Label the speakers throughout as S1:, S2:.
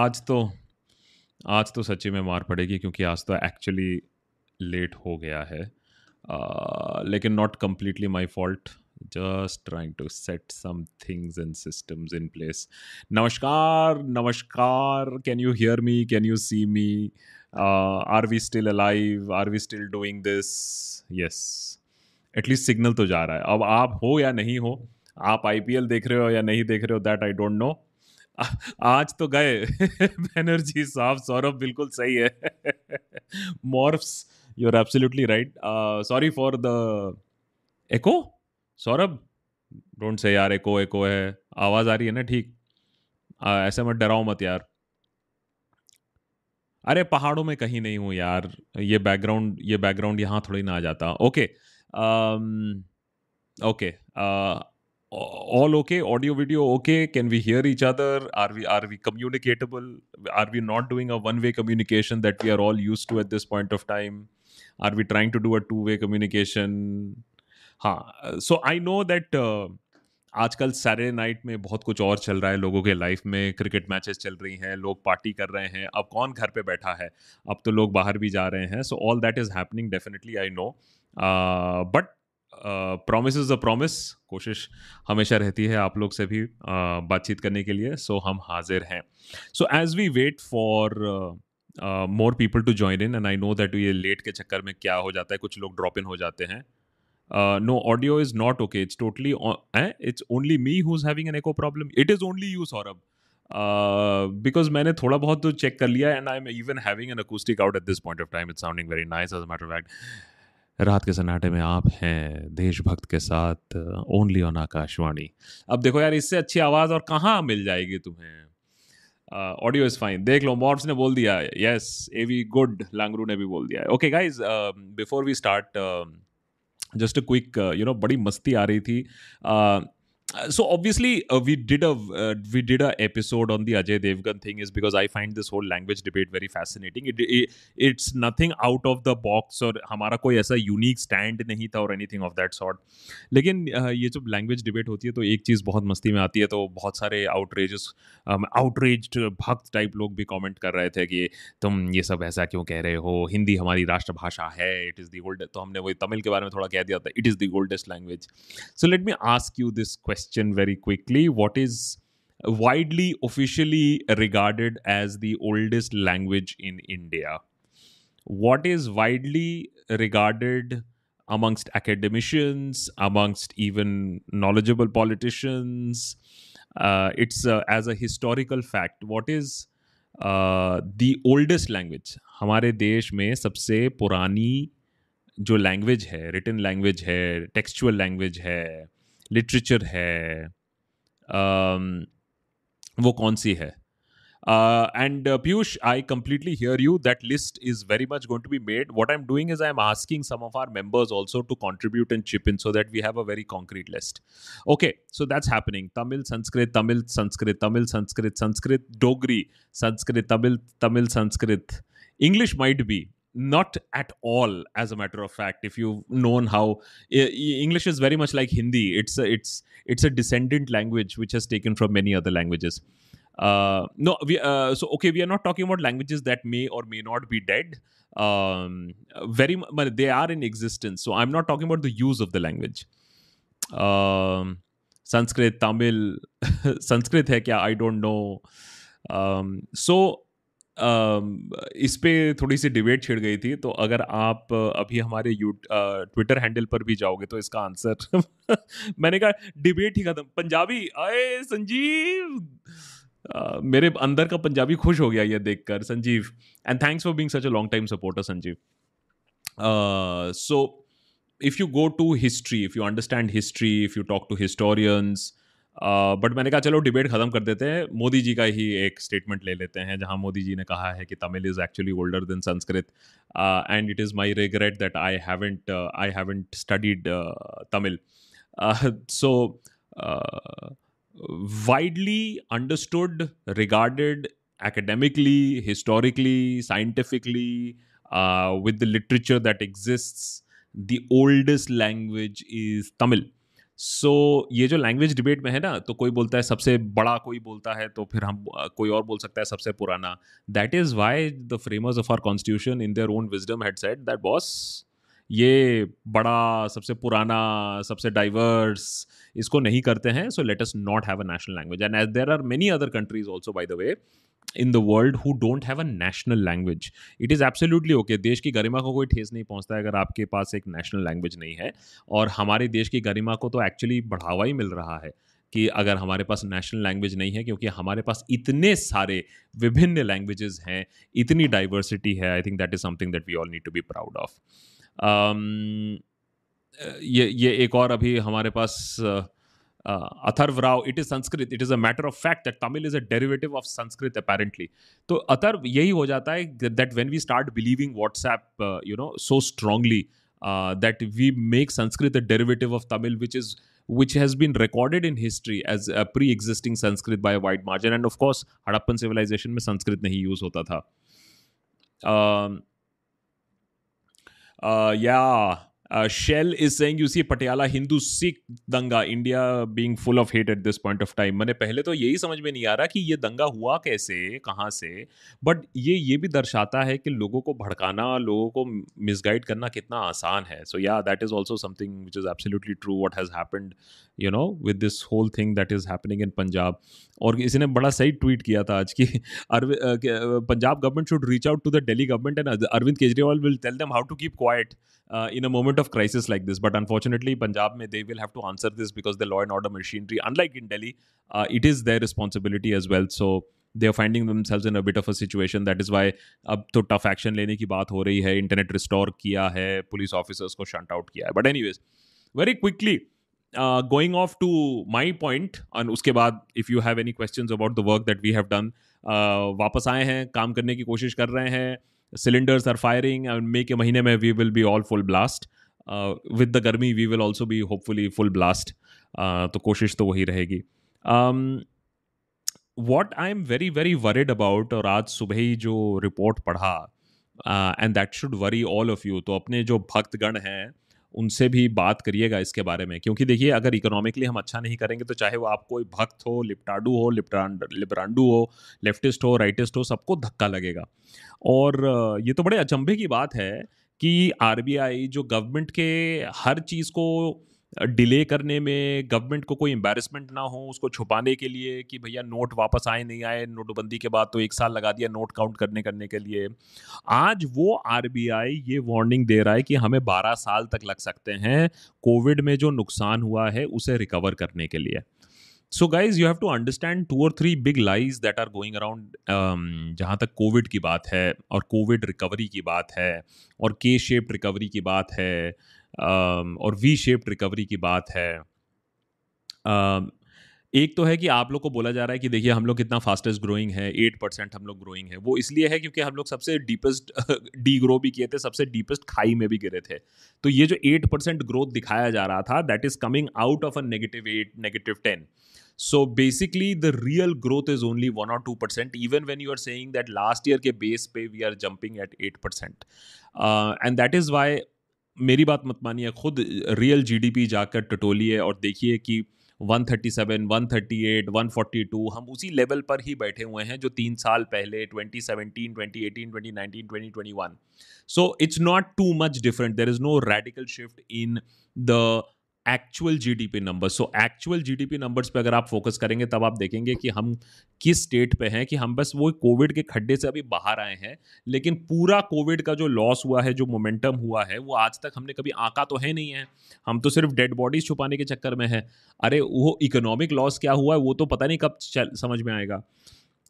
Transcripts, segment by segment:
S1: आज तो आज तो सच्ची में मार पड़ेगी क्योंकि आज तो एक्चुअली लेट हो गया है। लेकिन not completely my fault just trying to set some things and systems in place नमस्कार नमस्कार can you hear me can you see me are we still alive are we still doing this yes at least signal तो जा रहा है। अब आप हो या नहीं हो, आप आईपीएल देख रहे हो या नहीं देख रहे हो दैट आई डोंट नो आज तो गए। एनर्जी साफ़ सौरभ बिल्कुल सही है। Morphs you are absolutely right sorry for the echo Saurabh don't say यार एको एको है। आवाज़ आ रही है ना ठीक? uh, ऐसे मत डराओ मत यार। अरे पहाड़ों में कहीं नहीं हूँ यार। ये बैकग्राउंड ये बैकग्राउंड यहाँ थोड़ी ना आ जाता। Okay okay. Okay all okay audio video okay can we hear each other are we are we communicatable are we not doing a one way communication that we are all used to at this point of time are we trying to do a two way communication हाँ so I know that आजकल Saturday night में बहुत कुछ और चल रहा है लोगों के लाइफ में क्रिकेट मैचेस चल रही हैं लोग पार्टी कर रहे हैं अब कौन घर पे बैठा है अब तो लोग बाहर भी जा रहे हैं so all that is happening definitely I know but promise is a promise कोशिश हमेशा रहती है आप लोग से भी uh, बातचीत करने के लिए सो so हम हाजिर हैं। So as we wait for more people to join in and I know that ये लेट के चक्कर में क्या हो जाता है कुछ लोग ड्रॉप इन हो जाते हैं। No audio is not okay it's totally it's only me who is having an echo problem it is only you Saurabh because मैंने थोड़ा बहुत तो चेक कर लिया and I am even having an acoustic out at this point of time it's sounding very nice as matter fact रात के सन्नाटे में आप हैं देशभक्त के साथ ओनली ऑन आकाशवाणी। अब देखो यार इससे अच्छी आवाज़ और कहाँ मिल जाएगी तुम्हें? ऑडियो इज़ फाइन देख लो मॉर्स ने बोल दिया यस ए वी गुड लांगरू ने भी बोल दिया। Okay guys before we start just a quick you know बड़ी मस्ती आ रही थी। uh, so obviously uh, we did a uh, we did a episode on the Ajay Devgan thing is because I find this whole language debate very fascinating. It, it it's nothing out of the box और हमारा कोई ऐसा unique stand नहीं था और anything of that sort लेकिन uh, ये जब लैंग्वेज डिबेट होती है तो एक चीज़ बहुत मस्ती में आती है तो बहुत सारे आउटरेजेस आउटरेज भक्त टाइप लोग भी कमेंट कर रहे थे कि तुम ये सब ऐसा क्यों कह रहे हो? हिंदी हमारी राष्ट्रभाषा है इट इज़ दी ओल्ड तो हमने वही तमिल के बारे में थोड़ा कह दिया था it is the oldest language so let me ask you this question question very quickly. What is widely officially regarded as the oldest language in India? What is widely regarded amongst academicians, amongst even knowledgeable politicians? Uh, it's uh, as a historical fact. What is uh, the oldest language? हमारे देश में सबसे पुरानी जो language है written language है textual language है literature है वो कौन सी है? And Piyush I completely hear you that list is very much going to be made what I am doing is I am asking some of our members also to contribute and chip in so that we have a very concrete list okay so that's happening Tamil Sanskrit Tamil Sanskrit Tamil Sanskrit Sanskrit Dogri Sanskrit Tamil Tamil Sanskrit English might be not at all as a matter of fact if you've known how english is very much like hindi. It's a, it's it's a descendant language which has taken from many other languages. Uh, no we uh, so okay we are not talking about languages that may or may not be dead. Um, very but they are in existence. So i'm not talking about the use of the language. Um, sanskrit tamil sanskrit hai kya? I don't know. Um, so इस पर थोड़ी सी debate छिड़ गई थी तो अगर आप अभी हमारे यू ट्विटर हैंडल पर भी जाओगे तो इसका आंसर मैंने कहा डिबेट ही खत्म। पंजाबी, आए संजीव! मेरे अंदर का पंजाबी खुश हो गया ये देखकर, Sanjeev. And thanks for being such a long time supporter Sanjeev so if you go to history if you understand history if you talk to historians but मैंने कहा, चलो डिबेट खत्म कर देते हैं। मोदी जी का ही एक स्टेटमेंट ले लेते हैं, जहाँ मोदी जी ने कहा है कि Tamil is actually older than Sanskrit. And it is my regret that I haven't I haven't studied Tamil. So widely understood regarded academically historically scientifically with the literature that exist the oldest language is Tamil. So so, ये जो language debate में है ना तो कोई बोलता है सबसे बड़ा कोई बोलता है तो फिर हम कोई और बोल सकता है सबसे पुराना। That is why the framers of our constitution in their own wisdom had set that boss ये बड़ा सबसे पुराना सबसे डाइवर्स इसको नहीं करते हैं so let us not have a national language and as there are many other countries also by the way in the world who don't have a national language it is absolutely okay देश की गरिमा को कोई ठेस नहीं पहुँचता है अगर आपके पास एक नेशनल लैंग्वेज नहीं है। और हमारे देश की गरिमा को तो एक्चुअली बढ़ावा ही मिल रहा है कि अगर हमारे पास नेशनल लैंग्वेज नहीं है, क्योंकि हमारे पास इतने सारे विभिन्न लैंग्वेजेस हैं, इतनी डाइवर्सिटी है I think that is something that we all need to be proud of ये ये एक और अभी हमारे पास Atharv Rao it is Sanskrit it is a matter of fact that Tamil is a derivative of Sanskrit apparently तो अथर्व यही हो जाता है that when we start believing WhatsApp you know so strongly that we make Sanskrit a derivative of Tamil which is which has been recorded in history as a pre-existing Sanskrit by a wide margin. And of course, Harappan civilization में संस्कृत नहीं use होता था. Um, uh, yeah, Uh, is is you see Patiala Hindu Sikh दंगा India being full of hate at this point of time मैंने पहले तो यही समझ में नहीं आ रहा कि ये दंगा हुआ कैसे कहाँ से बट ये ये भी दर्शाता है कि लोगों को भड़काना लोगों को मिसगाइड करना कितना आसान है। So yeah that is also something which is absolutely true what has happened you know with this whole thing that is happening in Punjab और किसी ने बड़ा सही ट्वीट किया था आज की Punjab government should reach out to the Delhi government and Arvind Kejriwal will tell them how to keep quiet in a moment of crisis like this. But unfortunately, Punjab mein they will have to answer this because the law and order machinery, unlike in Delhi, uh, it is their responsibility as well. So they are finding themselves in a bit of a situation. That is why अब तो tough action लेने की बात हो रही है internet restore किया है पुलिस ऑफिसर्स को शंट आउट किया है but any very quickly going off to my point और उसके बाद if you have any question about the work that we have done वापस आए हैं काम करने की कोशिश कर रहे हैं सिलेंडर्स आर फायरिंग मे के महीने में we will be all full blast with the garmi we will also be hopefully full blast तो कोशिश तो वही रहेगी। What I am very very worried about और आज सुबह ही जो रिपोर्ट पढ़ा and that should worry all of you तो अपने जो भक्तगण हैं, उनसे भी बात करिएगा इसके बारे में। क्योंकि देखिए, अगर इकोनॉमिकली हम अच्छा नहीं करेंगे तो चाहे वो आप कोई भक्त हो, लिप्टाडू हो लिप्टांड लिब्रांडू हो लेफ्टिस्ट हो राइटिस्ट हो, सबको धक्का लगेगा। और ये तो बड़े अचंभे की बात है कि आरबीआई जो गवर्नमेंट के हर चीज़ को डिले करने में, गवर्नमेंट को कोई एम्बेरसमेंट ना हो, उसको छुपाने के लिए कि भैया नोट वापस आए, नहीं आए, नोटबंदी के बाद तो एक साल लगा दिया नोट काउंट करने करने के लिए। आज वो आरबीआई ये वार्निंग दे रहा है कि हमें 12 साल तक लग सकते हैं कोविड में जो नुकसान हुआ है, उसे रिकवर करने के लिए। So guys you have to understand two और three big lies that are going around जहाँ तक कोविड की बात है और कोविड रिकवरी की बात है और के शेप्ड रिकवरी की बात है um, और वी शेप्ड रिकवरी की बात है। Um, एक तो है कि आप लोग को बोला जा रहा है कि देखिए हम लोग कितना फास्टेस्ट ग्रोइंग है एट परसेंट हम लोग ग्रोइंग है। वो इसलिए है क्योंकि हम लोग सबसे डीपेस्ट डी ग्रो भी किए थे सबसे डीपेस्ट खाई में भी गिरे थे। तो ये जो एट परसेंट ग्रोथ दिखाया जा रहा था that is coming out of a negative eight negative ten So basically, the real growth is only one or two percent. Even when you are saying that last year के base पे we are jumping at eight percent, uh, and that is why मेरी बात मत मानिए खुद real GDP जाकर टटोलिए और देखिए कि 137, 138, 142 हम उसी लेवल पर ही बैठे हुए हैं जो तीन साल पहले 2017, 2018, 2019, 2021. So it's not too much different. There is no radical shift in the actual GDP number so actual GDP numbers पे अगर आप फोकस करेंगे, तब आप देखेंगे कि हम किस स्टेट पे हैं, कि हम बस वो कोविड के खड्डे से अभी बाहर आए हैं, लेकिन पूरा कोविड का जो लॉस हुआ है, जो मोमेंटम हुआ है, वो आज तक हमने कभी आंका तो है नहीं है। हम तो सिर्फ़ डेड बॉडीज छुपाने के चक्कर में है। अरे, वो इकोनॉमिक लॉस क्या हुआ है, वो तो पता नहीं कब समझ में आएगा।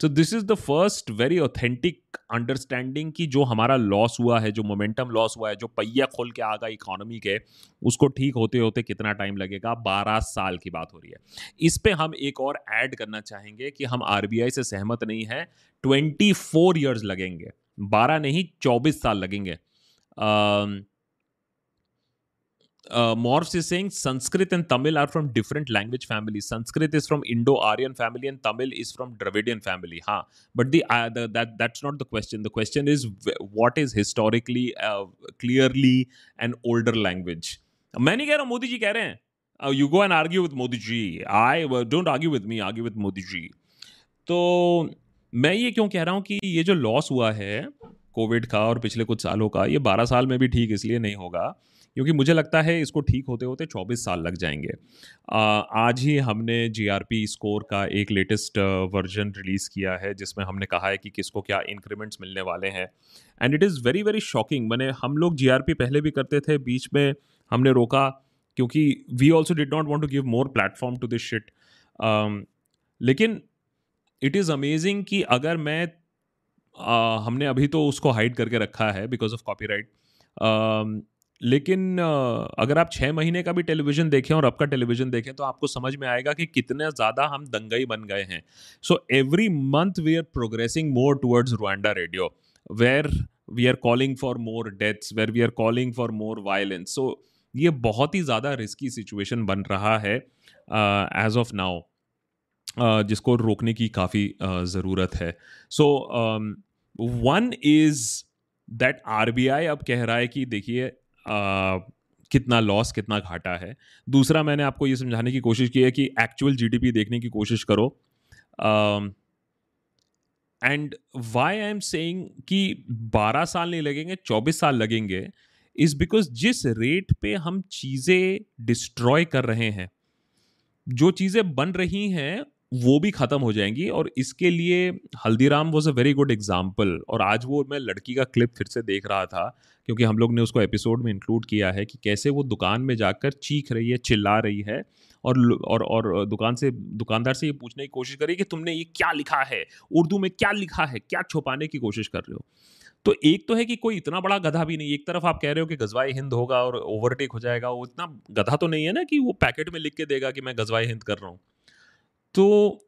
S1: तो this is the first very authentic understanding कि जो हमारा लॉस हुआ है, जो मोमेंटम लॉस हुआ है, जो पहिया खोल के आ गया इकोनॉमी के, उसको ठीक होते होते कितना टाइम लगेगा? बारह साल की बात हो रही है। इस पर हम एक और ऐड करना चाहेंगे कि हम आरबीआई से सहमत नहीं है। ट्वेंटी फोर ईयर्स लगेंगे। बारह नहीं, चौबीस साल लगेंगे। Morphs is saying Sanskrit and Tamil are from different language family Sanskrit is from Indo Aryan family and Tamil is from Dravidian family हाँ but that that's not the question the question is what is historically clearly and older language मैं नहीं कह रहा मोदी जी कह रहे हैं you go and argue with Modi ji I don't argue with me argue with Modi ji तो मैं ये क्यों कह रहा हूँ कि ये जो लॉस हुआ है कोविड का और पिछले कुछ सालों का ये बारह साल में भी ठीक इसलिए नहीं होगा क्योंकि मुझे लगता है इसको ठीक होते होते चौबीस साल लग जाएँगे। आज ही हमने जीआरपी स्कोर का एक लेटेस्ट वर्जन रिलीज़ किया है जिसमें हमने कहा है कि किसको क्या इंक्रीमेंट्स मिलने वाले हैं। And it is very very shocking मैंने हम लोग जीआरपी पहले भी करते थे बीच में हमने रोका क्योंकि we also did not want to give more platform to this shit लेकिन इट इज़ अमेजिंग कि अगर मैं आ, हमने अभी तो उसको हाइड करके रखा है बिकॉज़ ऑफ़ कॉपी राइट लेकिन अगर आप छः महीने का भी टेलीविज़न देखें और आपका टेलीविज़न देखें तो आपको समझ में आएगा कि कितने ज़्यादा हम दंगई बन गए हैं। So every month we are progressing more towards Rwanda radio where we are calling for more deaths where we are calling for more violence so ये बहुत ही ज़्यादा रिस्की सिचुएशन बन रहा है एज ऑफ़ नाउ जिसको रोकने की काफ़ी uh, ज़रूरत है। So one is that RBI अब कह रहा है कि देखिए कितना लॉस कितना घाटा है। दूसरा मैंने आपको ये समझाने की कोशिश की है कि एक्चुअल जीडीपी देखने की कोशिश करो। And why I am saying कि 12 साल नहीं लगेंगे 24 साल लगेंगे इज़ बिकॉज़ जिस रेट पे हम चीज़ें डिस्ट्रॉय कर रहे हैं, जो चीज़ें बन रही हैं वो भी ख़त्म हो जाएँगी और इसके लिए Haldiram was a very good example और आज वो, मैं लड़की का क्लिप फिर से देख रहा था क्योंकि हम लोग ने उसको एपिसोड में इंक्लूड किया है कि कैसे वो दुकान में जाकर चीख रही है, चिल्ला रही है और और और दुकान से, दुकानदार से ये पूछने की कोशिश करी कि तुमने ये क्या लिखा है? उर्दू में क्या लिखा है? क्या छुपाने की कोशिश कर रहे हो? तो एक तो है कि कोई इतना बड़ा गधा भी नहीं, एक तरफ़ आप कह रहे हो कि गजवाई हिंद होगा और ओवरटेक हो जाएगा, वो इतना गधा तो नहीं है ना कि वो पैकेट में लिख के देगा कि मैं गजवाई हिंद कर रहा हूँ। तो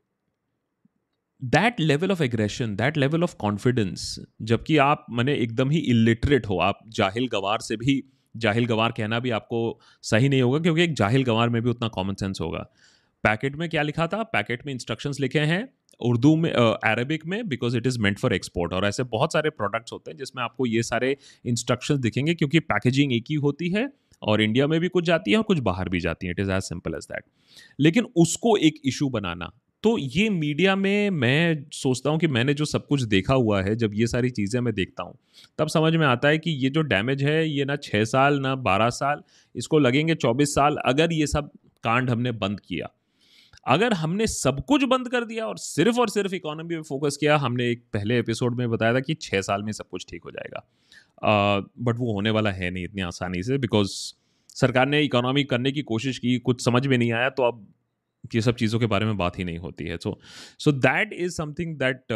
S1: that level of aggression that level of confidence जबकि आप मैंने एकदम ही इलिटरेट हो, आप जाहिल गवार से भी, जाहिल गवार कहना भी आपको सही नहीं होगा, क्योंकि एक जाहिल गवार में भी उतना कॉमन सेंस होगा। पैकेट में क्या लिखा था? पैकेट में इंस्ट्रक्शंस लिखे हैं उर्दू में अरबिक में because it is meant for export और ऐसे बहुत सारे प्रोडक्ट्स होते हैं जिसमें आपको ये सारे इंस्ट्रक्शंस दिखेंगे, क्योंकि पैकेजिंग एक ही होती है और इंडिया में भी कुछ जाती है और कुछ बाहर भी जाती है। It is as simple as that लेकिन उसको एक इशू बनाना। तो ये मीडिया में मैं सोचता हूँ कि मैंने जो सब कुछ देखा हुआ है, जब ये सारी चीज़ें मैं देखता हूँ, तब समझ में आता है कि ये जो डैमेज है, ये ना छः साल, ना बारह साल, इसको लगेंगे चौबीस साल, अगर ये सब कांड हमने बंद किया। अगर हमने सब कुछ बंद कर दिया और सिर्फ़ और सिर्फ़ इकोनॉमी पे फोकस किया, हमने एक पहले एपिसोड में बताया था कि छः साल में सब कुछ ठीक हो जाएगा। बट वो होने वाला है नहीं इतनी आसानी से बिकॉज़ सरकार ने इकोनॉमी करने की कोशिश की, कुछ समझ में नहीं आया तो अब ये सब चीज़ों के बारे में बात ही नहीं होती है। So so that is something that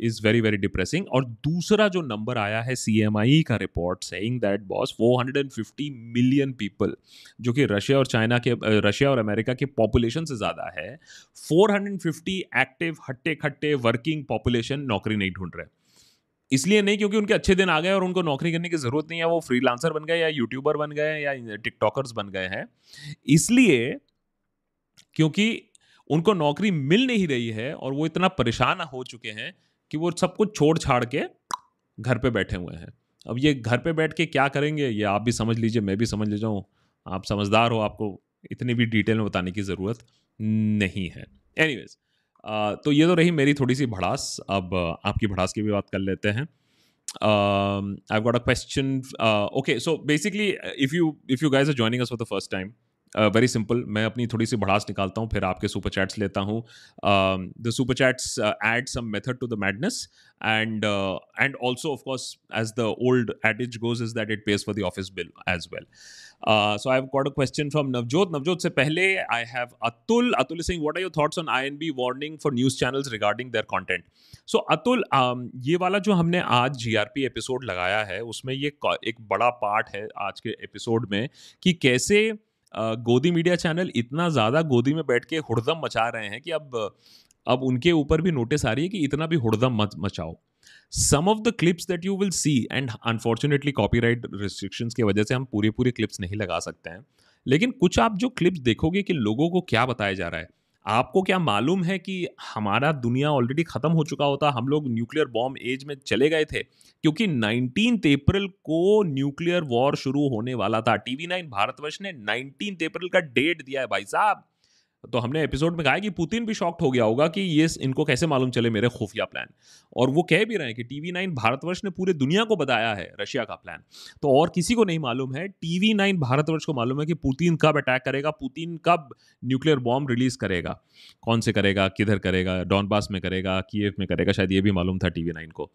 S1: is very very depressing और दूसरा जो नंबर आया है सी एम आई का report saying that boss 450 million people जो कि रशिया और चाइना के रशिया और अमेरिका के पॉपुलेशन से ज़्यादा है 450 एक्टिव हट्टे खट्टे वर्किंग पॉपुलेशन नौकरी नहीं ढूंढ रहे। इसलिए नहीं क्योंकि उनके अच्छे दिन आ गए और उनको नौकरी करने की ज़रूरत नहीं है, वो फ्रीलांसर बन गए या यूट्यूबर बन गए या टिकटॉकर्स बन गए हैं। इसलिए क्योंकि उनको नौकरी मिल नहीं रही है और वो इतना परेशान हो चुके हैं कि वो सब कुछ छोड़ छाड़ के घर पे बैठे हुए हैं। अब ये घर पे बैठ के क्या करेंगे, ये आप भी समझ लीजिए, मैं भी समझ ले जाऊँ आप समझदार हो, आपको इतनी भी डिटेल में बताने की ज़रूरत नहीं है। एनीवेज तो ये तो रही मेरी थोड़ी सी भड़ास। अब आपकी भड़ास की भी बात कर लेते हैं। I got a question okay so basically if you if you guys are joining us for the first time very simple मैं अपनी थोड़ी सी भड़ास निकालता हूँ, फिर आपके सुपर चैट्स लेता हूँ। The super chats add some method to the madness and and also of course as the old adage goes is that it pays for the office bill as well so I have got a question from Navjot Navjot से पहले I have Atul Atul Singh what are your thoughts on I N B warning for news channels regarding their content so Atul ये वाला जो हमने आज जी R P episode लगाया है, उसमें ये एक बड़ा पार्ट है आज के एपिसोड में कि कैसे गोदी मीडिया चैनल इतना ज़्यादा गोदी में बैठ के हुड़दम मचा रहे हैं कि अब अब उनके ऊपर भी नोटिस आ रही है कि इतना भी हुड़दम मत मचाओ। Some of the clips that you will see and unfortunately copyright restrictions की वजह से हम पूरी पूरी क्लिप्स नहीं लगा सकते हैं। लेकिन कुछ आप जो क्लिप्स देखोगे कि लोगों को क्या बताया जा रहा है आपको क्या मालूम है कि हमारा दुनिया ऑलरेडी ख़त्म हो चुका होता? हम लोग न्यूक्लियर बॉम्ब एज में चले गए थे, क्योंकि नाइनटीन अप्रैल को न्यूक्लियर वॉर शुरू होने वाला था। टीवी नाइन भारतवर्ष ने नाइनटीन अप्रैल का डेट दिया है भाई साहब। तो हमने एपिसोड में कहा कि पुतिन भी शॉक्ट हो गया होगा कि ये इनको कैसे मालूम चले मेरे खुफिया प्लान और वो कह भी रहे हैं कि टीवी नाइन भारतवर्ष ने पूरे दुनिया को बताया है रशिया का प्लान तो और किसी को नहीं मालूम है टीवी नाइन भारतवर्ष को मालूम है कि पुतिन कब अटैक करेगा, पुतिन कब न्यूक्लियर बॉम्ब रिलीज़ करेगा, कौन से करेगा, किधर करेगा डॉनबास में करेगा कीव में करेगा, शायद ये भी मालूम था टीवी नाइन को।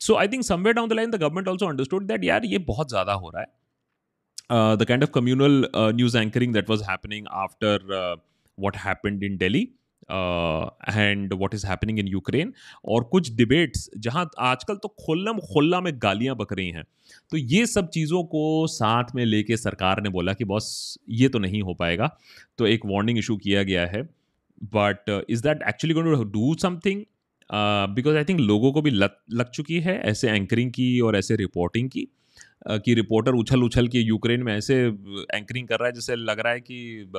S1: So I think somewhere down the line the government also understood that यार ये बहुत ज़्यादा हो रहा है। The kind of communal news anchoring that was happening after what happened in Delhi and what is happening in Ukraine और कुछ debates जहाँ आजकल तो खुल्लम खुल्ला में गालियाँ बक रही हैं। तो ये सब चीज़ों को साथ में लेके सरकार ने बोला कि बॉस ये तो नहीं हो पाएगा। तो एक वार्निंग इशू किया गया है। But is that actually going to do something because I think लोगों को भी लग लग चुकी है ऐसे एंकरिंग की और ऐसे रिपोर्टिंग की। कि रिपोर्टर उछल उछल के यूक्रेन में ऐसे एंकरिंग कर रहा है जैसे लग रहा है कि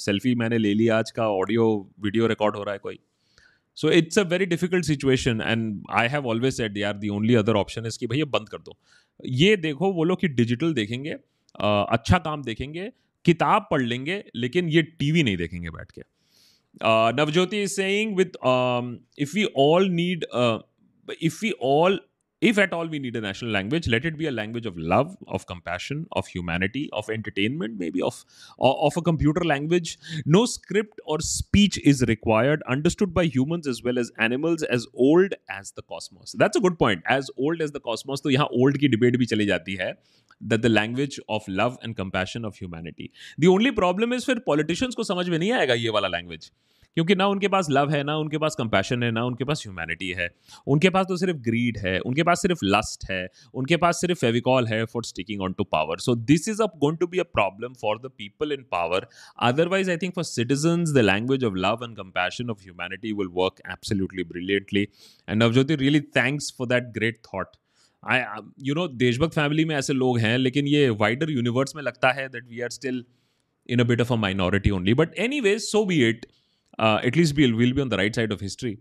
S1: सेल्फी मैंने ले ली आज का, ऑडियो, वीडियो रिकॉर्ड हो रहा है कोई। So it's a very difficult situation and I have always set said यार दी ओनली अदर ऑप्शन है कि भैया बंद कर दो। ये देखो, वो लोग कि डिजिटल देखेंगे अच्छा काम देखेंगे, किताब पढ़ लेंगे, लेकिन ये टीवी नहीं देखेंगे बैठ के। Navjyoti is saying with if we all need if we all if at all we need a national language let it be a language of love of compassion of humanity of entertainment maybe of of a computer language no script or speech is required understood by humans as well as animals as old as the cosmos that's a good point as old as the cosmos तो यहाँ old की debate भी चली जाती है that the language of love and compassion of humanity the only problem is फिर politicians को समझ में नहीं आएगा ये वाला language क्योंकि ना उनके पास लव है ना उनके पास कंपैशन है ना उनके पास ह्यूमैनिटी है। उनके पास तो सिर्फ़ ग्रीड है उनके पास सिर्फ़ लस्ट है उनके पास सिर्फ़ फेविकॉल है for sticking on to power so this is a going to be a problem for the people in power otherwise I think for citizen the language of love and compassion of humanity will work absolutely brilliantly and Navjyoti really thanks for that great thought I you know देशभक्त family में ऐसे लोग हैं लेकिन ये wider universe में लगता है that we are still in a bit of a minority only. But anyways, so be it. uh, at least we'll, we'll be on the right side of history.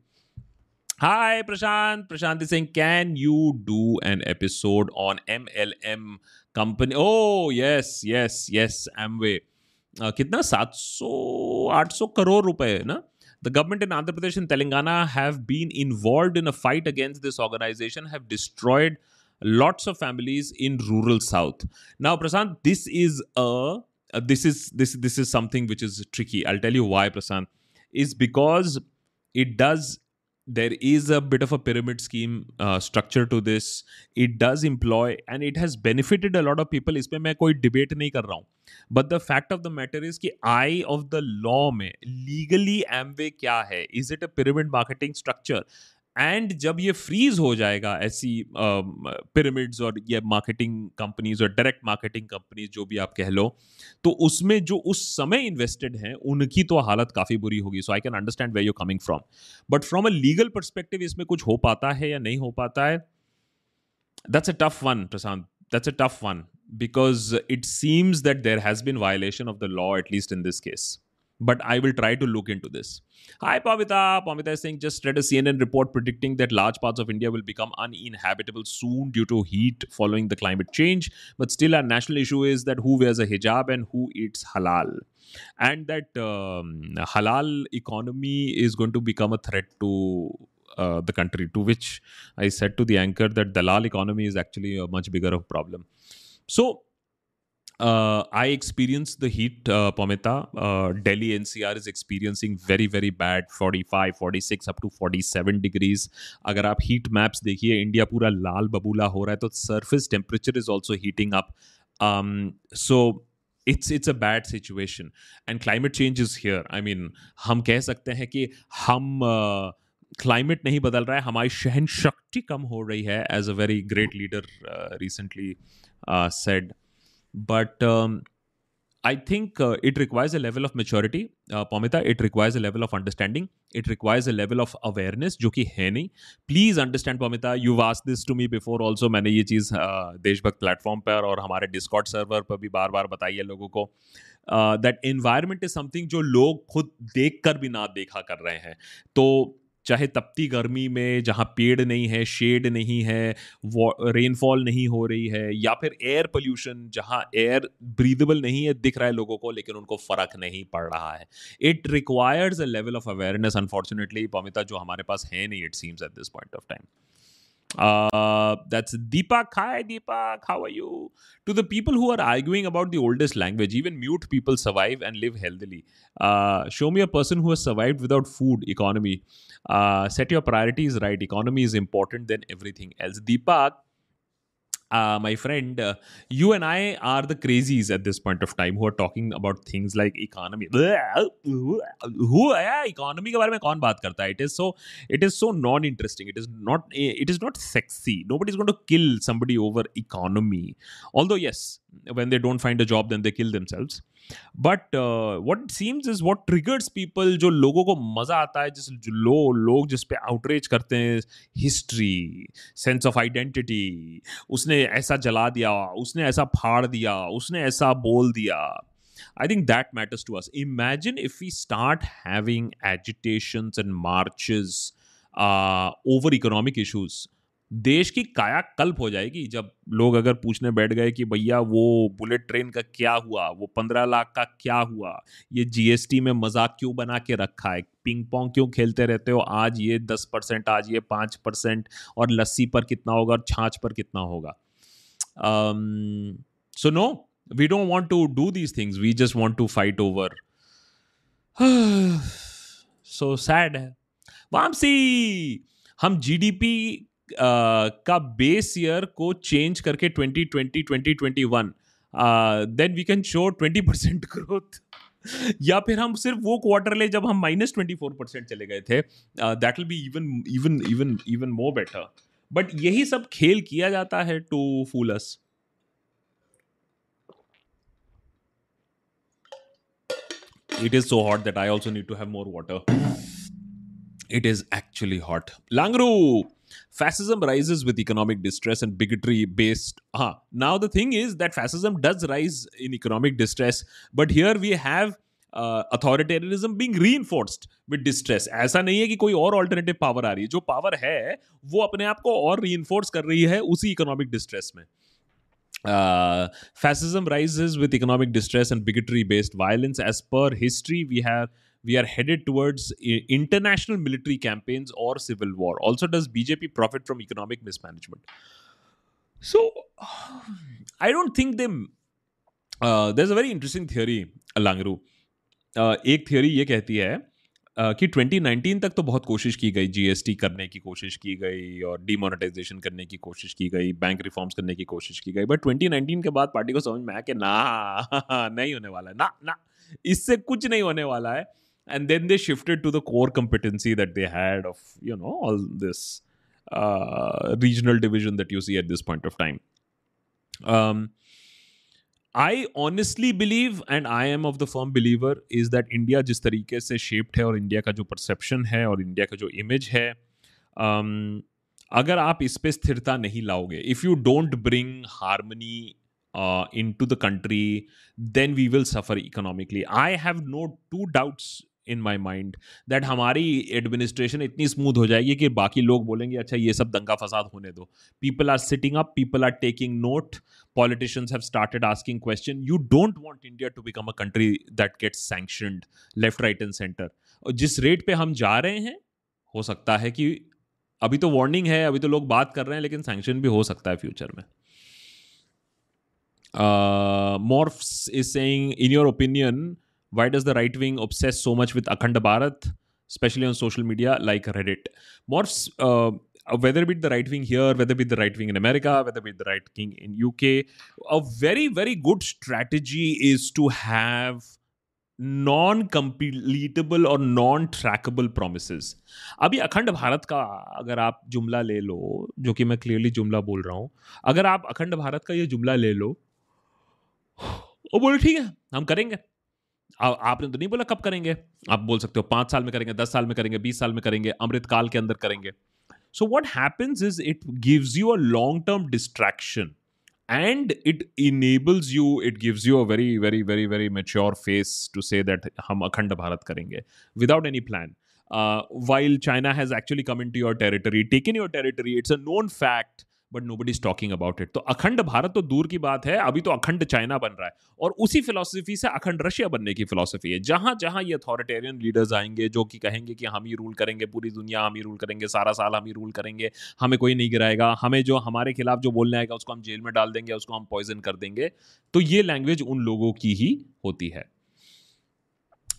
S1: Hi, Prashant. Prashant is saying, can you do an episode on MLM company? Oh, yes, yes, yes, Amway. Uh, कितना 700 800 crore रुपए ना the government in Andhra Pradesh and Telangana have been involved in a fight against this organization, have destroyed lots of families in rural south. Now, Prashant, this is a uh, this is this this is something which is tricky. I'll tell you why, Prashant is because it does there is a bit of a pyramid scheme uh, structure to this it does employ and it has benefited a lot of people इसमें मैं कोई debate नहीं कर रहा हूँ but the fact of the matter is कि eye of the law में legally Amway क्या है is it a pyramid marketing structure And जब ये फ्रीज हो जाएगा, ऐसी पिरामिड्स और ये मार्केटिंग कंपनीज़ और डायरेक्ट मार्केटिंग कंपनीज़ जो भी आप कह लो तो उसमें जो उस समय इन्वेस्टेड हैं, उनकी तो हालत काफ़ी बुरी होगी। So I can understand where you coming from but from a legal perspective इसमें कुछ हो पाता है या नहीं हो पाता है? That's a tough one Prashant that's a tough one because it seems that there has been violation of the law at least in this case. But I will try to look into this. Hi, Pavita. Pavita is saying just read a CNN report predicting that large parts of India will become uninhabitable soon due to heat following the climate change. But still, our national issue is that who wears a hijab and who eats halal. And that um, halal economy is going to become a threat to uh, the country, to which I said to the anchor that Dalal economy is actually a much bigger problem. So I experience the heat Pomita Delhi N C R is experiencing very very bad forty five forty six up to forty seven degrees अगर आप heat maps देखिए India पूरा लाल बबूला हो रहा है तो surface temperature is also heating up so it's it's a bad situation and climate change is here I mean हम कह सकते हैं कि हम uh, क्लाइमेट नहीं बदल रहा है, हमारी शहन शक्ति कम हो रही है as a very great leader recently said but I think it requires a level of maturity Pomita it requires a level of understanding it requires a level of awareness जो कि है नहीं please understand Pomita you voiced this to me before also मैंने ये चीज़ uh, देशभक्त platform पर और हमारे डिस्कॉट सर्वर पर भी बार बार बताई है लोगों को दैट एनवायरमेंट इज़ समथिंग जो लोग खुद देख कर भी ना देखा कर रहे हैं। तो चाहे तपती गर्मी में जहाँ पेड़ नहीं है, शेड नहीं है रेनफॉल नहीं हो रही है, या फिर एयर पोल्यूशन जहाँ एयर ब्रीदेबल नहीं है, दिख रहा है लोगों को, लेकिन उनको फ़र्क नहीं पड़ रहा है। It requires a level of awareness unfortunately Pomita जो हमारे पास है नहीं it seems at this point of time Uh, that's Deepak. Hi, Deepak. How are you? To the people who are arguing about the oldest language, even mute people survive and live healthily. Uh, show me a person who has survived without food, economy. Uh, set your priorities right. Economy is important than everything else. Deepak, uh, my friend, uh, you and I are the crazies at this point of time who are talking about things like economy. Who yeah, economy के बारे में कौन बात करता है? It is so it is so non-interesting. It is not it is not sexy. Nobody is going to kill somebody over economy. Although yes, when they don't find a job, then they kill themselves. But what seems is what triggers people जो लोगों को मज़ा आता है, जिस जो लो, लोग जिस पे आउटरीच करते हैं हिस्ट्री सेंस ऑफ़ आइडेंटिटी उसने ऐसा जला दिया, उसने ऐसा फाड़ दिया, उसने ऐसा बोल दिया I think that matters to us. Imagine if we start having agitations and marches over economic issues. देश की काया कल्प हो जाएगी जब लोग अगर पूछने बैठ गए कि भैया वो बुलेट ट्रेन का क्या हुआ? वो पंद्रह लाख का क्या हुआ? ये जीएसटी में मज़ाक क्यों बना के रखा है? पिंग पोंग क्यों खेलते रहते हो? आज ये दस परसेंट, आज ये पाँच परसेंट और लस्सी पर कितना होगा और छाछ पर कितना होगा? So no we don't want to do these things we just want to fight over so sad है। वामसी हम जीडीपी का बेस ईयर को चेंज करके 2020 2021 then we can show 20 percent growth या फिर हम सिर्फ़ वो क्वार्टर ले जब हम माइनस ट्वेंटी फोर परसेंट चले गए थे that will be even even even even more better but यही सब खेल किया जाता है to fool us it is so hot that I also need to have more water. It is actually hot. Langru, fascism rises with economic distress and bigotry based Uh-huh. now the thing is that fascism does rise in economic distress but here we have uh, being reinforced with distress ऐसा नहीं है कि कोई और alternative power आ रही है जो power है वो अपने आप को और रीइंफोर्स कर रही है उसी इकोनॉमिक डिस्ट्रेस में Uh, fascism rises with economic distress and bigotry based violence. As per history, we have we are headed towards international military campaigns or civil war. Also, does BJP profit from economic mismanagement? So, I don't think they. Uh, there's a very interesting theory, Langru. Uh, एक theory ये कहती है uh, कि 2019 तक तो बहुत कोशिश की गई जीएसटी करने की कोशिश की गई और डीमोनेटाइजेशन करने की कोशिश की गई बैंक रिफॉर्म्स करने की कोशिश की गई बट 2019 के बाद पार्टी को समझ में आया कि ना नहीं होने वाला है ना ना इससे कुछ नहीं होने वाला है and then they shifted to the core competency that they had of you know all this uh, regional division that you see at this point of time um, I honestly believe and I am of the firm believer is that India जिस तरीके से shaped है और India का जो perception है और India का जो इमेज है um, अगर आप इस पे स्थिरता नहीं लाओगे if you don't bring harmony into the country, then we will suffer economically. I have no two doubts in my mind that हमारी एडमिनिस्ट्रेशन इतनी स्मूथ हो जाएगी कि बाकी लोग बोलेंगे अच्छा ये सब दंगा फसाद होने दो। People are sitting up people are taking note politicians have started asking question you don't want India to become a country that gets sanctioned left right and centre और जिस रेट पे हम जा रहे हैं, हो सकता है कि अभी तो वार्निंग है, अभी तो लोग बात कर रहे हैं, लेकिन सैंक्शन भी हो सकता है फ्यूचर में। Morphs is saying in your opinion why does the right wing obsess so much with Akhand Bharat especially on social media like Reddit more whether beat the right wing here whether beat the right wing in America whether beat the right king in U K a very very good strategy is to have non completable और non trackable promise अभी अखंड भारत का अगर आप जुमला ले लो, जो कि मैं क्लियरली जुमला बोल रहा हूँ, अगर आप अखंड भारत का ये जुमला ले लो, वो बोले ठीक है, हम करेंगे। आपने तो नहीं बोला कब करेंगे? आप बोल सकते हो, पाँच साल में करेंगे, दस साल में करेंगे, बीस साल में करेंगे, अमृतकाल के अंदर करेंगे। So what happens is it gives you a long term distraction and it enables you it gives you a very very very very mature face to say that हम अखंड भारत करेंगे without any plan while China has actually come into your territory taken your territory it's a known fact but nobody is talking about it तो अखंड भारत तो दूर की बात है, अभी तो अखंड चाइना बन रहा है। और उसी फिलोसफी से अखंड रशिया बनने की फिलोसफी है। जहाँ जहाँ ये अथॉरिटेरियन लीडर्स आएँगे, जो कि कहेंगे कि हम ही रूल करेंगे पूरी दुनिया, हम ही रूल करेंगे, सारा साल हम ही रूल करेंगे, हमें कोई नहीं गिराएगा, हमें जो हमारे खिलाफ जो बोलने आएगा, उसको हम जेल में डाल देंगे, उसको हम पॉइजन कर देंगे। तो ये लैंग्वेज उन लोगों की ही होती है।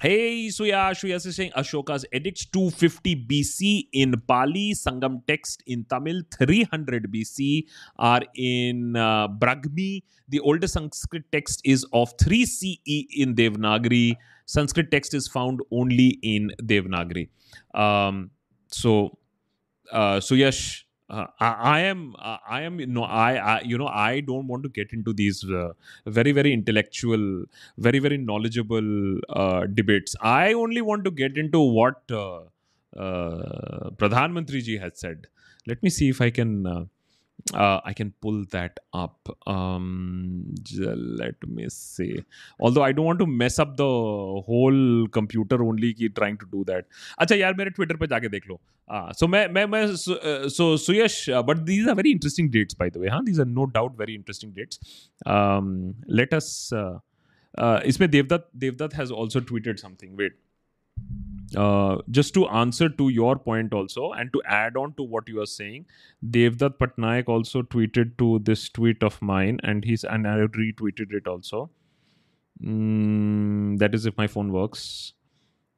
S1: Hey, Suya, Suya is saying Ashoka's edicts 250 BC in Pali, Sangam text in Tamil 300 BC are in uh, Brahmi. The oldest Sanskrit text is of 3 CE in Devanagari. Sanskrit text is found only in Devanagari. Um, so, uh, Suyash, uh, I, am uh, I am no I, I, you know I don't want to get into these uh, very very intellectual very very knowledgeable uh, debates. I only want to get into what uh, Pradhan Mantri ji has said. Let me see if I can uh, I can pull that up. Um, let me see. Although I don't want to mess up the whole computer only की trying to do that. अच्छा यार मेरे Twitter पे जाके देख लो. Uh, so मैं मैं मैं so, so Suyash, uh, but these are very interesting dates by the way. Huh? These are no doubt very interesting dates. Um, let us. Uh, uh, इसमें Devdutt Devdutt has also tweeted something. Wait. Uh, just to answer to your point also and to add on to what you are saying devdutt patnaik also tweeted to this tweet of mine and he's and i retweeted it also. Mm, that is if my phone works.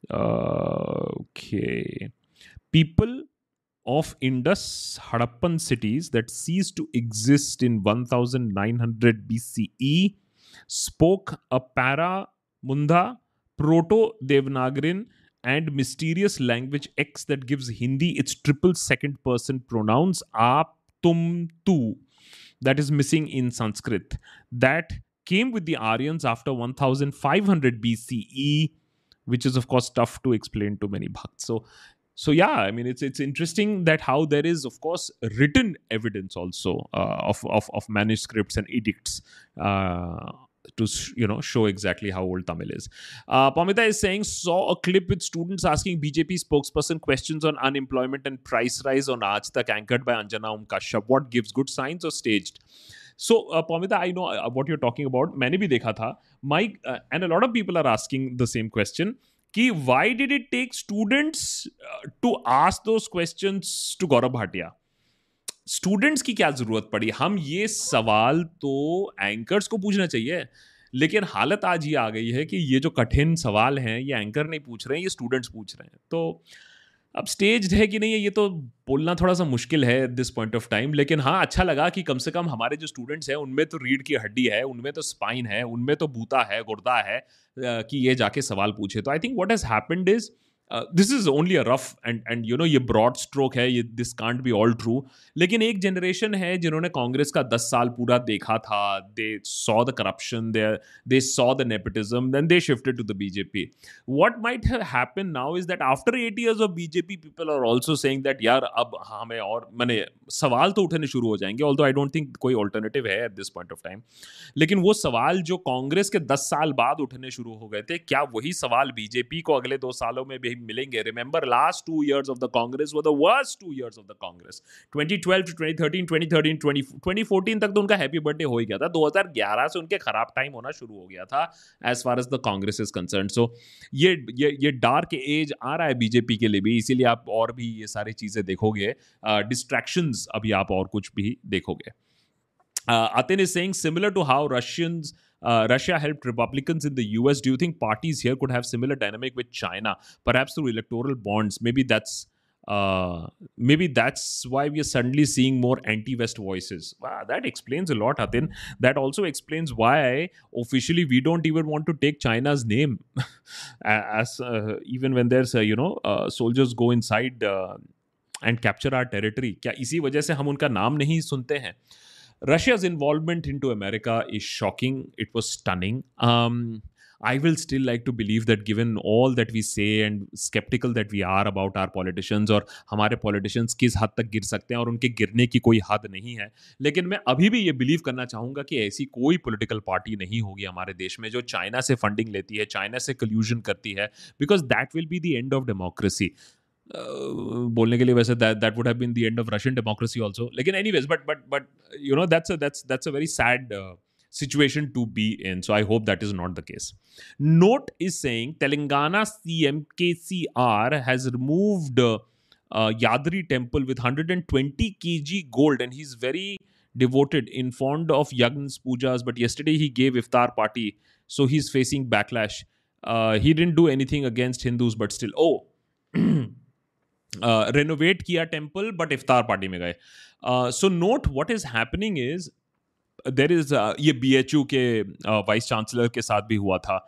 S1: Uh, okay. People of Indus Harappan cities that ceased to exist in 1900 BCE spoke a para Munda Proto Devanagarin and mysterious language X that gives Hindi its triple second person pronouns aap, tum, tu, that is missing in Sanskrit. That came with the Aryans after 1500 BCE, which is of course tough to explain to many bhakts. So, so yeah, I mean it's it's interesting that how there is of course written evidence also uh, of, of of manuscripts and edicts. Uh, to you know show exactly how old Tamil is. Uh, Pamita is saying saw a clip with students asking BJP spokesperson questions on unemployment and price rise on Aaj Tak anchored by Anjana Um Kashyap. What gives good signs or staged? So uh, Pamita, I know uh, what you're talking about. मैंने भी देखा था. Mike uh, and a lot of people are asking the same question. कि why did it take students uh, to ask those questions to Gaurav Bhatia? Students की क्या ज़रूरत पड़ी? हम ये सवाल तो एंकर्स को पूछना चाहिए, लेकिन हालत आज ये आ गई है कि ये जो कठिन सवाल हैं, ये एंकर नहीं पूछ रहे हैं, ये स्टूडेंट्स पूछ रहे हैं। तो अब स्टेज है कि नहीं है, ये तो बोलना थोड़ा सा मुश्किल है दिस पॉइंट ऑफ़ टाइम लेकिन हाँ अच्छा लगा कि कम से कम हमारे जो स्टूडेंट्स हैं, उनमें तो रीढ़ की हड्डी है, उनमें तो स्पाइन है, उनमें तो बूता है, गुर्दा है कि ये जाके सवाल पूछे। तो I think what has happened is this is only a rough and and you know ये ब्रॉड स्ट्रोक है, ये this can't be all true लेकिन एक जनरेशन है जिन्होंने कांग्रेस का दस साल पूरा देखा था. They saw the corruption they they saw the nepotism then they shifted to the BJP what might happen now is that after eight years of BJP people are also saying that यार, अब हमें और, मैंने सवाल तो उठने शुरू हो जाएँगे ऑल आई डोंट थिंक कोई ऑल्टरनेटिव है at this point of time लेकिन वो सवाल जो कांग्रेस के दस साल बाद उठने शुरू हो गए थे, क्या वही सवाल बीजेपी को अगले दो सालों में भी मिलेंगे। Remember last two years of the Congress वो the worst two years of the Congress 2012 to 2013 2013 2014 तक तो उनका हैप्पी बर्थडे हो ही गया था। 2011 से उनके खराब टाइम होना शुरू हो गया था as far as the Congress is concern सो ये ये ये डार्क एज आ रहा है बीजेपी के लिए भी इसीलिए आप और भी ये सारी चीज़ें देखोगे। डिस्ट्रैक्शंस uh, अभी आप और कुछ भी देखोगे। Atin is saying similar to how Russians uh, Russia helped Republicans in the US. Do you think parties here could have similar dynamic with China, perhaps through electoral bonds? Maybe that's uh, maybe that's why we are suddenly seeing more anti-West voices. Wow, that explains a lot, Atin. That also explains why officially we don't even want to take China's name, as uh, even when there's uh, you know uh, soldiers go inside uh, and capture our territory. क्या इसी वजह से हम उनका नाम नहीं सुनते हैं? Russia's involvement into America is shocking. It was stunning. Um, I will still like to believe that given all that we say and skeptical that we are about our politicians और हमारे politicians किस हद तक गिर सकते हैं और उनके गिरने की कोई हद नहीं है लेकिन मैं अभी भी ये बिलीव करना चाहूँगा कि ऐसी कोई पॉलिटिकल पार्टी नहीं होगी हमारे देश में जो चाइना से फंडिंग लेती है चाइना से कल्यूजन करती है because that will be the end of democracy बोलने के लिए वैसे that that would have been the end of Russian democracy also लेकिन anyways but but but you know that's that's that's a very sad situation to be in. So I hope that is not the case. Note is saying Telangana CMKCR has removed uh, uh, Yadri temple with 120 kg gold and he's very devoted in fond of Yagns pujas but yesterday he gave iftar party so he's facing backlash uh, he didn't do anything against Hindus but still oh renovate किया temple but Iftikhar party में गए so note what is happening is there is ये B H U के vice chancellor के साथ भी हुआ था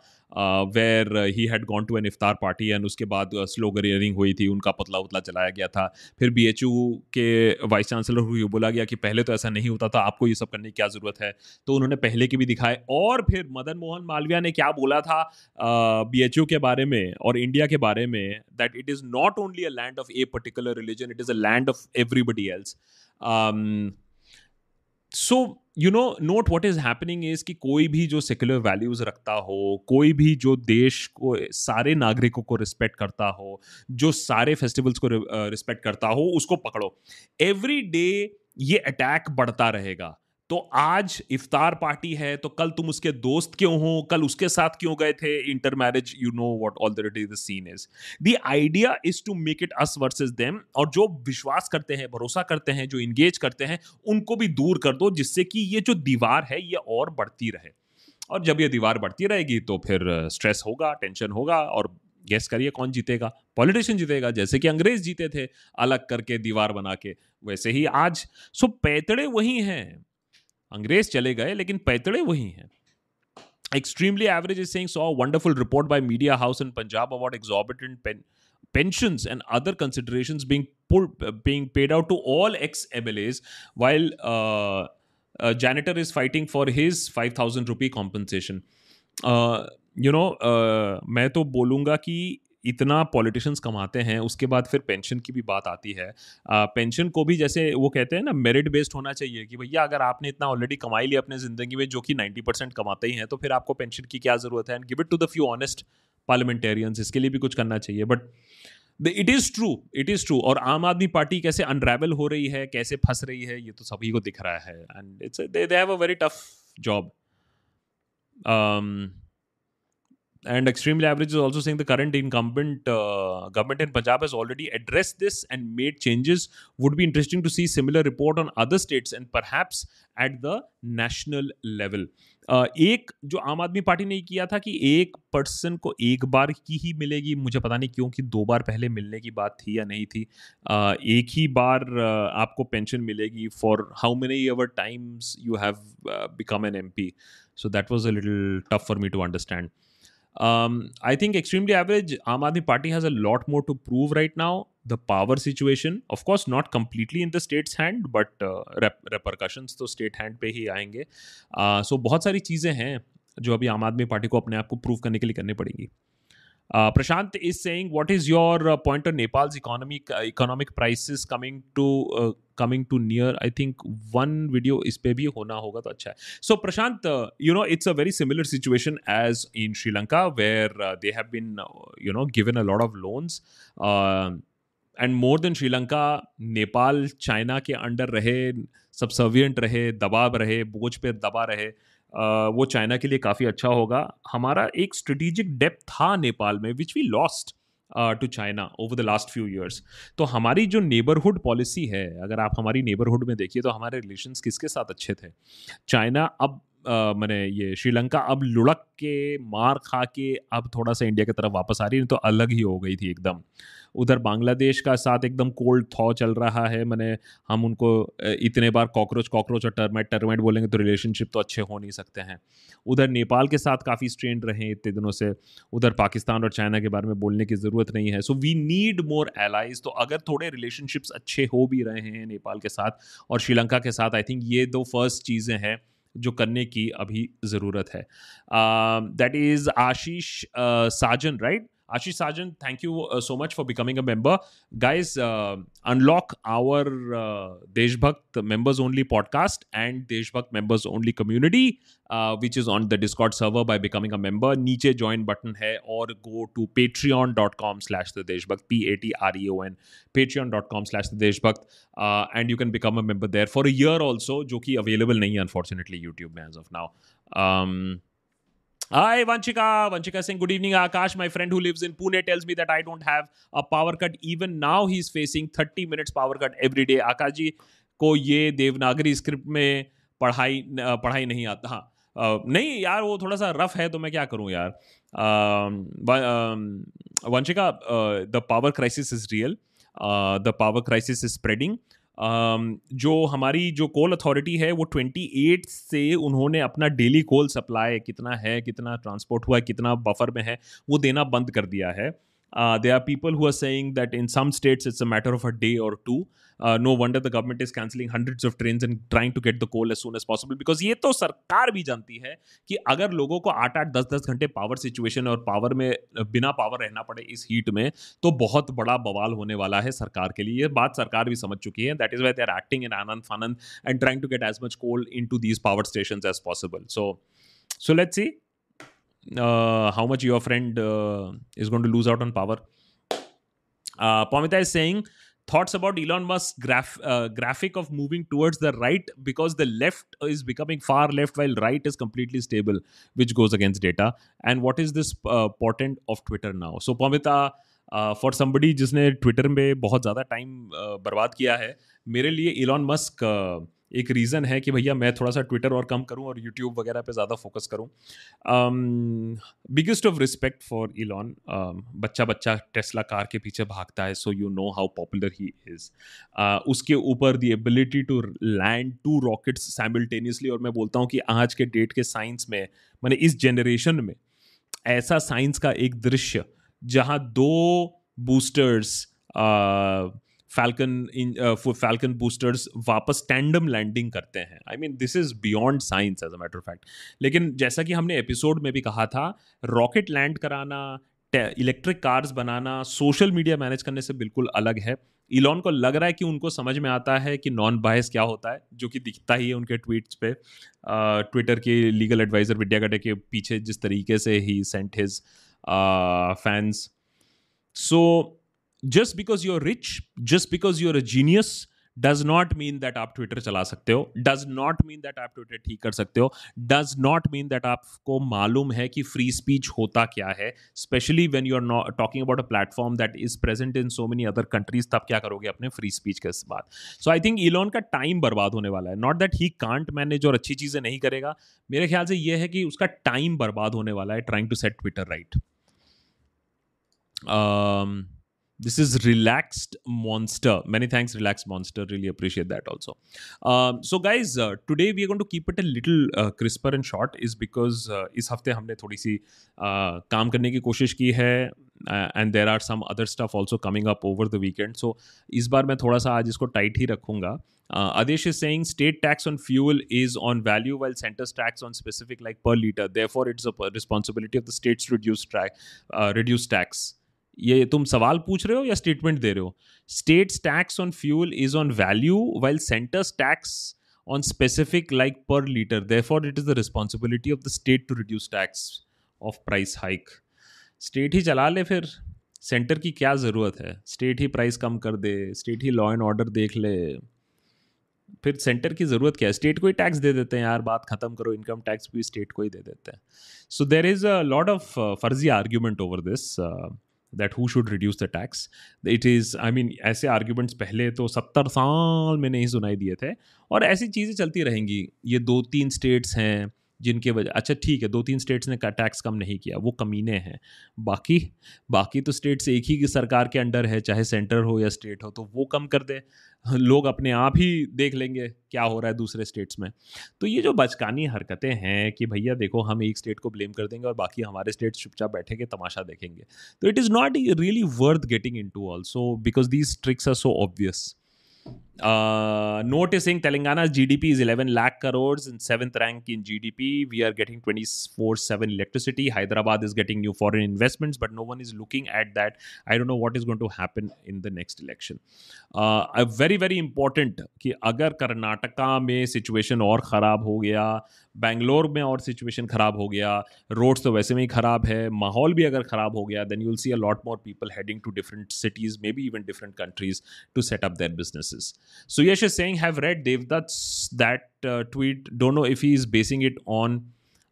S1: where he had gone to an iftar party and उसके बाद स्लोगरियरिंग हुई थी, उनका पतला उतला चलाया गया था। फिर बी एच यू के वाइस चांसलर को बोला गया कि पहले तो ऐसा नहीं होता था, आपको ये सब करने की क्या ज़रूरत है? तो उन्होंने पहले के भी दिखाए और फिर मदन मोहन मालविया ने क्या बोला था बी एच यू के बारे में और इंडिया के बारे में that it is not only a land of a particular religion it is a land of everybody else so you know note what is happening is कि कोई भी जो सेक्युलर वैल्यूज़ रखता हो, कोई भी जो देश को, सारे नागरिकों को रिस्पेक्ट करता हो, जो सारे फेस्टिवल्स को रिस्पेक्ट करता हो, उसको पकड़ो। एवरी डे ये अटैक बढ़ता रहेगा। तो आज इफ्तार पार्टी है तो कल तुम उसके दोस्त क्यों हो? कल उसके साथ क्यों गए थे? Inter marriage you know what already the scene is the idea is to make it us versus them और जो विश्वास करते हैं, भरोसा करते हैं, जो इंगेज करते हैं, उनको भी दूर कर दो, जिससे कि ये जो दीवार है, ये और बढ़ती रहे। और जब ये दीवार बढ़ती रहेगी तो फिर स्ट्रेस होगा टेंशन होगा, और गेस करिए कौन जीतेगा? पॉलिटिशियन जीतेगा, जैसे कि अंग्रेज़ जीते थे, अलग करके दीवार बना के, वैसे ही आज। सो पैतड़े वही हैं। अंग्रेज़ चले गए, लेकिन पैतड़े वही हैं। Extremely average is saying saw wonderful report by media house in Punjab about exorbitant pen pension and other consideration being being paid out to all ex M L As while janitor is fighting for his five thousand rupee compensation you know मैं तो बोलूँगा कि इतना politicians कमाते हैं, उसके बाद फिर पेंशन की भी बात आती है। पेंशन को भी जैसे वो कहते हैं ना मेरिट बेस्ड होना चाहिए कि भैया अगर आपने इतना ऑलरेडी कमाई लिया अपने ज़िंदगी में जो कि नाइन्टी परसेंट कमाते ही हैं तो फिर आपको पेंशन की क्या ज़रूरत है? And give it to the few honest parliamentarians इसके लिए भी कुछ करना चाहिए। But the it is true it is true और आम आदमी पार्टी कैसे अनरेवल हो रही है, कैसे फंस रही है, ये तो सभी को दिख रहा है। And it's they have a very tough job and extremely average is also saying the current incumbent uh, government in punjab has already addressed this and made changes would be interesting to see similar report on other states and perhaps at the national level uh, एक जो आम Aadmi party ने किया था कि एक person को एक बार की ही मिलेगी मुझे पता नहीं क्यों कि दो बार पहले मिलने की बात थी या नहीं थी uh, एक ही बार uh, आपको पेंशन मिलेगी for how many ever times you have become an M P so that was a little tough for me to understand Um, I think extremely average. Aam Aadmi Party has a lot more to prove right now. The power situation, of course, not completely in the state's hand, but uh, rep- repercussions तो state hand पे ही आएँगे. Uh, so बहुत सारी चीज़ें हैं जो अभी आम आदमी पार्टी को अपने आप को प्रूव करने के लिए करनी पड़ेंगी. Prashant is say what is your point on Nepal's economy economic prices coming to coming to near I think one video इस पर भी होना होगा तो अच्छा है सो Prashant you know it's a very similar situation as in Sri Lanka where they have been you know given a lot of loans and more than Sri Lanka Nepal China के under रहे subservient रहे दबाव रहे बोझ पे दबा रहे uh, वो चाइना के लिए काफ़ी अच्छा होगा। हमारा एक स्ट्रेटिजिक डेप था नेपाल में which we lost to China over the last few years तो हमारी जो नेबरहुड पॉलिसी है, अगर आप हमारी नेबरहुड में देखिए तो हमारे रिलेशंस किसके साथ अच्छे थे? चाइना अब मैंने ये श्रीलंका अब लुढ़क के, मार खा के, अब थोड़ा सा इंडिया की तरफ़ वापस आ रही है तो अलग ही हो गई थी एकदम। उधर बांग्लादेश का साथ एकदम कोल्ड थॉ चल रहा है, मैंने, हम उनको इतने बार कॉकरोच कॉकरोच और टर्माइट टर्माइट बोलेंगे तो रिलेशनशिप तो अच्छे हो नहीं सकते हैं। उधर नेपाल के साथ काफ़ी स्ट्रेन रहे इतने दिनों से, उधर पाकिस्तान और चाइना के बारे में बोलने की ज़रूरत नहीं है। So we need more allies तो अगर थोड़े रिलेशनशिप्स अच्छे हो भी रहे हैं नेपाल के साथ और श्रीलंका के साथ आई थिंक ये दो फ़र्स्ट चीज़ें हैं। जो करने की अभी ज़रूरत है। That is Ashish Sajan right Ashish Sarjan, thank you uh, so much for becoming a member. Guys, uh, unlock our uh, Deshbhakt members only podcast and Deshbhakt members only community, uh, which is on the Discord server by becoming a member. Niche join button hai or go to patreon.com slash the Deshbhakt, P A T R E O N, patreon.com slash the Deshbhakt. Uh, and you can become a member there for a year also, jo available nahi unfortunately YouTube mein as of now. Um, Hi, Vanchika. Vanchika saying, Good evening, Akash. My friend who lives in Pune tells me that I don't have a power cut. Even now, he's facing 30 minutes power cut every day. Akash ji को ये Devanagari script में पढ़ाई पढ़ाई नहीं आता हाँ नहीं यार वो थोड़ा सा रफ है तो मैं क्या करूँ यार Vanshika the power crisis is real the power crisis is spreading जो हमारी जो कोल अथॉरिटी है, वो 28 से उन्होंने अपना डेली कोल सप्लाई कितना है, कितना ट्रांसपोर्ट हुआ है, कितना बफर में है, वो देना बंद कर दिया है। They are people who are saying that in some states it's a matter of a day or two no wonder the government is cancelling hundreds of train and trying to get the coal as soon as possible because ये तो सरकार भी जानती है कि अगर लोगों को आठ आठ दस दस घंटे पावर सिचुएशन और पावर में बिना पावर रहना पड़े इस हीट में तो बहुत बड़ा बवाल होने वाला है सरकार के लिए। ये बात सरकार भी समझ चुकी है that is why they are acting in Anand फानंद and trying to get as much coal into these power station as possible so so let's see how much your friend uh, is going to lose out on power. Uh, Pamita is saying, thoughts about Elon Musk's graph, uh, graphic of moving towards the right because the left is becoming far left while right is completely stable, which goes against data. And what is this uh, portent of Twitter now? So, Pamita, for uh, somebody जिसने Twitter में बहुत ज़्यादा time uh, बर्बाद किया है मेरे लिए Elon Musk एक रीज़न है कि भैया मैं थोड़ा सा ट्विटर और कम करूँ और यूट्यूब वगैरह पे ज़्यादा फोकस करूँ। Biggest of respect for Elon बच्चा बच्चा टेस्ला कार के पीछे भागता है so you know how popular he is उसके ऊपर the ability to land two rockets simultaneously और मैं बोलता हूँ कि आज के डेट के साइंस में, मैंने इस जनरेशन में, ऐसा साइंस का एक दृश्य, जहाँ दो बूस्टर्स फैल्कन फैल्कन बूस्टर्स वापस टैंडम लैंडिंग करते हैं। I mean this is beyond science as a matter of fact लेकिन जैसा कि हमने एपिसोड में भी कहा था रॉकेट लैंड कराना इलेक्ट्रिक कार्स बनाना सोशल मीडिया मैनेज करने से बिल्कुल अलग है। इलॉन को लग रहा है कि उनको समझ में आता है कि नॉन बायस क्या होता है, जो कि दिखता ही है उनके ट्वीट्स पे। ट्विटर के लीगल एडवाइजर विद्या गडे के पीछे जिस तरीके से ही sent his fans so just because you are rich just because you are a genius does not mean that आप ट्विटर चला सकते हो डज नॉट मीन दैट आप ट्विटर ठीक कर सकते हो डज नॉट मीन दैट आपको मालूम है कि फ्री स्पीच होता क्या है especially when you are not talking about a platform that is present in so many other countries तब क्या करोगे अपने फ्री स्पीच के बाद? सो आई थिंक इलॉन का टाइम बर्बाद होने वाला है not that he can't manage और अच्छी चीज़ें नहीं करेगा, मेरे ख्याल से यह है कि उसका टाइम बर्बाद होने वाला है trying to set Twitter right this is relaxed monster many thanks relaxed monster really appreciate that also um, so guys uh, today we are going to keep it a little uh, crisper and short is because uh, इस हफ्ते हमने थोड़ी सी uh, काम करने की कोशिश की है and there are some other stuff also coming up over the weekend so इस बार मैं थोड़ा सा आज इसको टाइट ही रखूंगा Uh, Adesh is saying state tax on fuel is on value while center's tax on specific like per liter. Therefore, it's a responsibility of the states to reduce, tra- uh, reduce tax. ये तुम सवाल पूछ रहे हो या statement दे रहे हो? States tax on fuel is on value while centre's tax on specific like per litre therefore it is the responsibility of the state to reduce tax of price hike state ही चला ले फिर। Centre की क्या ज़रूरत है? State ही price कम कर दे स्टेट ही लॉ एंड ऑर्डर देख ले। फिर सेंटर की ज़रूरत क्या है? स्टेट को ही टैक्स दे देते हैं यार, बात ख़त्म करो इनकम टैक्स भी स्टेट को ही दे देते हैं। So there is a lot of फर्जी argument over this that who should reduce the tax it is I mean ऐसे आर्ग्यूमेंट्स पहले तो सत्तर साल में नहीं सुनाई दिए थे और ऐसी चीज़ें चलती रहेंगी। ये दो तीन स्टेट्स हैं जिनके वजह अच्छा ठीक है दो तीन स्टेट्स ने टैक्स कम नहीं किया, वो कमीने हैं। बाकी बाकी तो स्टेट्स एक ही सरकार के अंडर है, चाहे सेंटर हो या स्टेट हो तो वो कम कर दे। लोग अपने आप ही देख लेंगे क्या हो रहा है दूसरे स्टेट्स में। तो ये जो बचकानी हरकतें हैं कि भैया देखो, हम एक स्टेट को ब्लेम कर देंगे और बाकी हमारे स्टेट चुपचाप बैठेंगे, तमाशा देखेंगे। तो it is not really worth getting into also because these tricks are so obvious Uh, noticing Telangana's GDP is 11 lakh crores in seventh rank in GDP. We are getting 24 7 electricity. Hyderabad is getting new foreign investments, but no one is looking at that. I don't know what is going to happen in the next election. Uh, a very, very important कि अगर कर्नाटका में situation और ख़राब हो गया बैंगलोर में और situation ख़राब हो गया रोड्स तो वैसे में ही ख़राब है माहौल भी अगर ख़राब हो गया then you will see a lot more people heading to different cities maybe even different countries to set up their businesses Suyash is saying, have read Devdutt's that uh, tweet. Don't know if he is basing it on.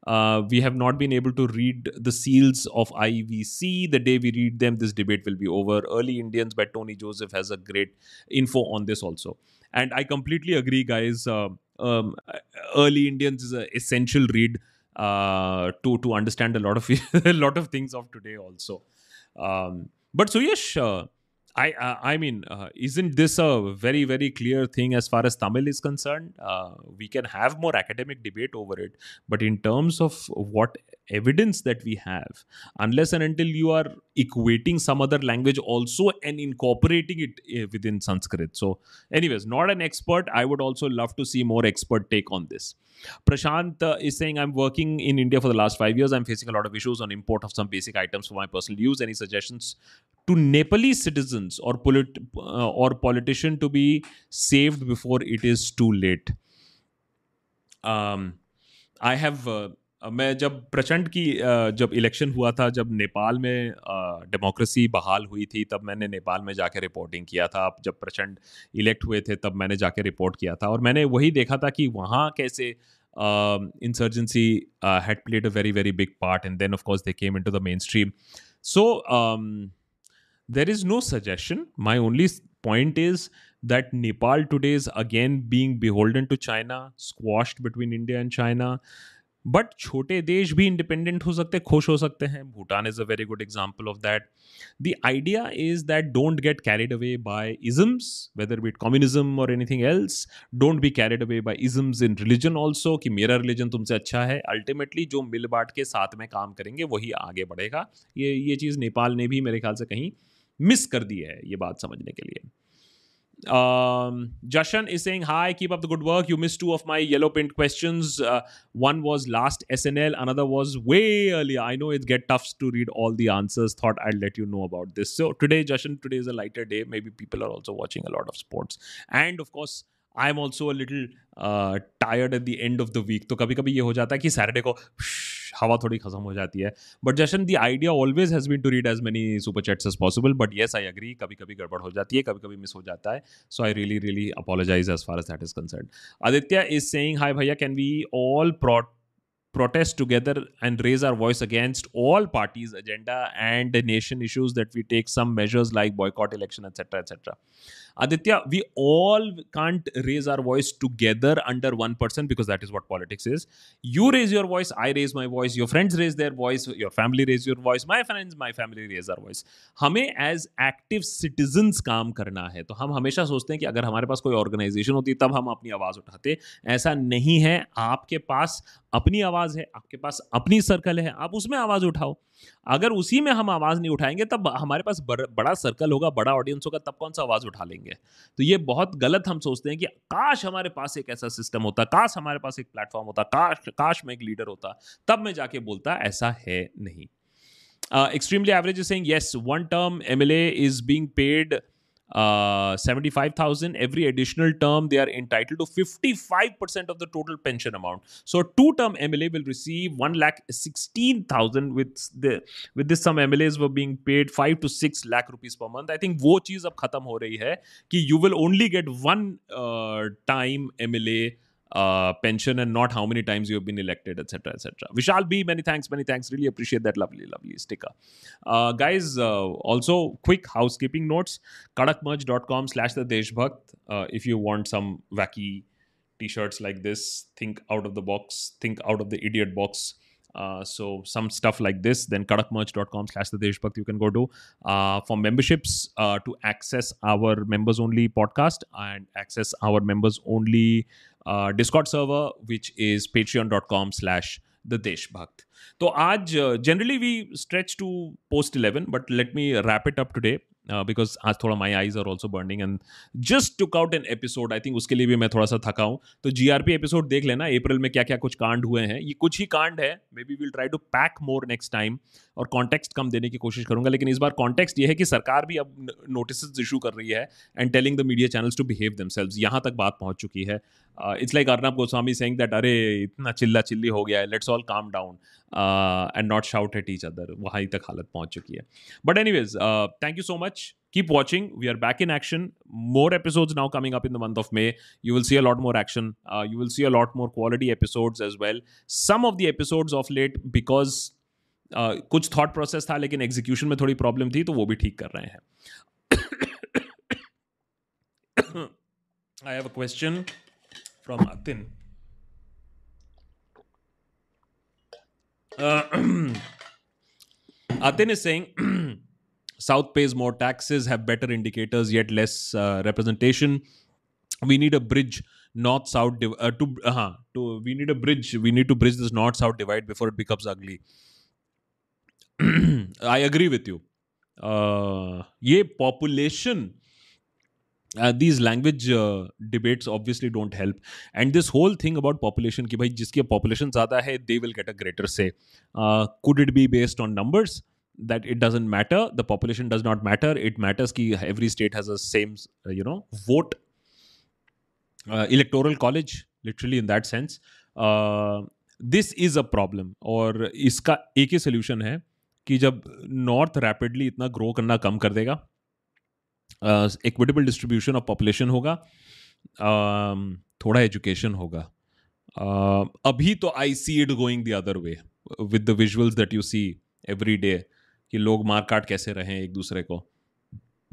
S1: Uh, we have not been able to read the seals of IVC. The day we read them, this debate will be over. Early Indians by Tony Joseph has a great info on this also. And I completely agree, guys. Uh, um, Early Indians is an essential read uh, to to understand a lot of a lot of things of today also. Um, but Suyash, uh, I uh, I mean, uh, isn't this a very very clear thing as far as Tamil is concerned? Uh, we can have more academic debate over it, but in terms of what evidence that we have, unless and until you are equating some other language also and incorporating it uh, within Sanskrit. So, anyways, not an expert. I would also love to see more expert take on this. Prashant uh, is saying, I'm working in India for the last five years. I'm facing a lot of issues on import of some basic items for my personal use. Any suggestions to Nepalese citizens or, polit- uh, or politician to be saved before it is too late? Um, have. Uh, मैं जब प्रचंड की जब election हुआ था जब नेपाल में democracy बहाल हुई थी तब मैंने नेपाल में जाके रिपोर्टिंग किया था अब जब प्रचंड इलेक्ट हुए थे तब मैंने जाके रिपोर्ट किया था और मैंने वही देखा था कि वहाँ कैसे insurgency had played a very very big part and then of course they came into the mainstream so there is no suggestion my only point is that Nepal today is again being beholden to China, squashed between India and China. But छोटे देश भी independent हो सकते खुश हो सकते हैं। Bhutan is a very good example of that the idea is that don't get carried away by isms whether be it communism or anything else don't be carried away by isms in religion also कि मेरा religion तुमसे अच्छा है। Ultimately जो मिल बांट के साथ में काम करेंगे वही आगे बढ़ेगा। ये ये चीज़ नेपाल ने भी मेरे ख्याल से कहीं। मिस कर दी है ये बात समझने के लिए Um, Jashan is saying, Hi, keep up the good work. You missed two of my yellow print questions. Uh, one was last SNL, another was way earlier. I know it get tough to read all the answers. Thought I'd let you know about this. So today, Jashan, today is a lighter day. Maybe people are also watching a lot of sports. And of course, I am also a little tired at the end of the week तो कभी कभी ये हो जाता है कि Saturday को हवा थोड़ी खत्म हो जाती है। But just the idea always has been to read as many super chats as possible but yes I agree कभी कभी गड़बड़ हो जाती है कभी कभी मिस हो जाता है। So I really really apologise as far as that is concern Aditya is saying hi भैया can we all protest protest together and raise our voice against all parties agenda and nation issues that we take some measures like boycott, election etc etc Aditya, we all can't raise our voice together under one person because that is what politics is. You raise your voice, I raise my voice, your friends raise their voice, your family raise your voice, my friends, my family raise our voice. हमें as active citizens काम करना है तो हम हमेशा सोचते हैं कि अगर हमारे पास कोई ऑर्गेनाइजेशन होती तब हम अपनी आवाज़ उठाते ऐसा नहीं है आपके पास अपनी आवाज़ है, आपके पास अपनी सर्कल है, आप उसमें आवाज़ उठाओ। अगर उसी में हम आवाज़ नहीं उठाएँगे, तब हमारे पास बड़ा सर्कल होगा, बड़ा ऑडियंस होगा, तब कौन सा आवाज़ उठा लेंगे? तो ये बहुत गलत हम सोचते हैं कि काश हमारे पास एक ऐसा सिस्टम होता, काश हमारे पास एक प्लेटफॉर्म होता, काश काश में एक लीडर होता, तब मैं जाके बोलता, ऐसा है नहीं। Extremely average is saying yes one term MLA is being paid uh, 75,000 every additional term they are entitled to 55% of the total pension amount so two term MLA will receive 1 lakh 16,000 with the with this some MLAs were being paid 5 to 6 lakh rupees per month I think वो चीज अब खत्म हो रही है कि you will only get one uh, time MLA uh, pension and not how many times you have been elected, etc., etc. Vishal B, many thanks, many thanks. Really appreciate that lovely, lovely sticker. Uh, guys, uh, also quick housekeeping notes: kadakmerch.com slash the Deshbhakt uh, if you want some wacky t-shirts like this think out of the box think out of the idiot box uh, so some stuff like this then kadakmerch.com slash the deshbhakt you can go to uh, for memberships uh, to access our members only podcast and access our members only uh, discord server which is patreon.com slash the deshbhakt तो आज generally we stretch to post eleven but let me wrap it up today because आज थोड़ा my eyes are also burning and just took out an episode I think उसके लिए भी मैं थोड़ा सा थका हूँ। तो जी आर पी एपिसोड देख लेना अप्रैल में क्या क्या कुछ कांड हुए हैं। ये कुछ ही कांड है। Maybe will try to pack more next time और कॉन्टेक्स्ट कम देने की कोशिश करूँगा। लेकिन इस बार कॉन्टेक्स्ट ये है कि सरकार भी अब नोटिस इशू कर रही है and telling the media channels to behave themselves यहाँ तक बात पहुँच चुकी है। It's like Arnab Goswami saying that अरे इतना चिल्ला चिल्ली हो गया है let's all calm down and not shout at each other वहाँ तक हालत पहुँच चुकी है but anyways thank you so much keep watching we are back in action more episodes now coming up in the month of may you will see a lot more action uh, you will see a lot more quality episodes as well some of the episodes of late because uh, कुछ thought process था लेकिन execution में थोड़ी problem थी तो वो भी ठीक कर रहे हैं I have a question From Atin Atin is saying South pays more taxes, have better indicators, yet less uh, representation. We need a bridge north south div- uh, to uh to we need a bridge. We need to bridge this north south divide before it becomes ugly. I agree with you. Uh, ये population Uh, these language uh, debates obviously don't help and this whole thing about population कि भाई जिसकी population ज़्यादा है they will get a greater say uh, could it be based on numbers that it doesn't matter the population does not matter it matters कि every state has a same uh, you know vote uh, electoral college literally in that sense uh, this is a problem और इसका एक ही solution है कि जब north rapidly इतना grow करना कम कर देगा इक्विटेबल डिस्ट्रीब्यूशन ऑफ़ पॉपुलेशन होगा थोड़ा एजुकेशन होगा अभी तो I see it going the other way with the visuals that you see every day कि लोग मार काट कैसे रहे एक दूसरे को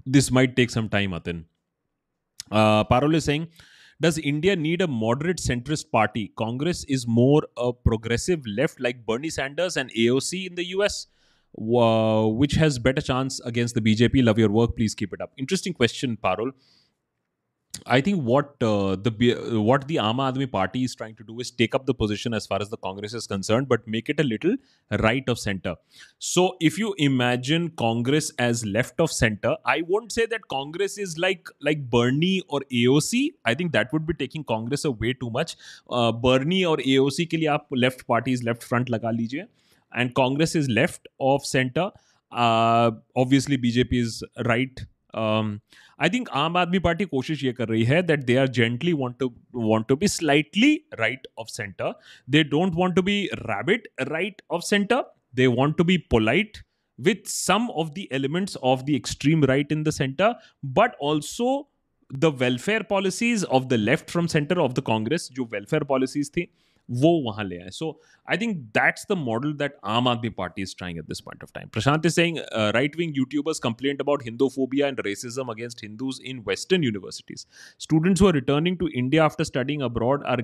S1: this might take some time Atin Parol is saying does India need a moderate centrist party? Congress is more a progressive left like Bernie Sanders and AOC in the US. uh, which has better chance against the BJP? Love your work. Please keep it up. Interesting question, Parul. I think what uh, the what the Aam Aadmi Party is trying to do is take up the position as far as the Congress is concerned, but make it a little right of center. So if you imagine Congress as left of center, I won't say that Congress is like like Bernie or AOC. I think that would be taking Congress away too much. Uh, Bernie or AOC के लिए आप left parties left front लगा लीजिए and Congress is left of center. Uh, obviously, BJP is right. Um, I think Aam Aadmi Party कोशिश ये कर रही है that they are gently want to want to be slightly right of center. They don't want to be rabbit right of center. They want to be polite with some of the elements of the extreme right in the center, but also the welfare policies of the left from center of the Congress, जो welfare policies थी वो वहाँ ले आए। So I think that's the model that Aam Aadmi Party is trying at this point of time Prashant is saying right wing YouTubers complaint about Hinduphobia and racism against Hindus in western universities students who are returning to India after studying abroad are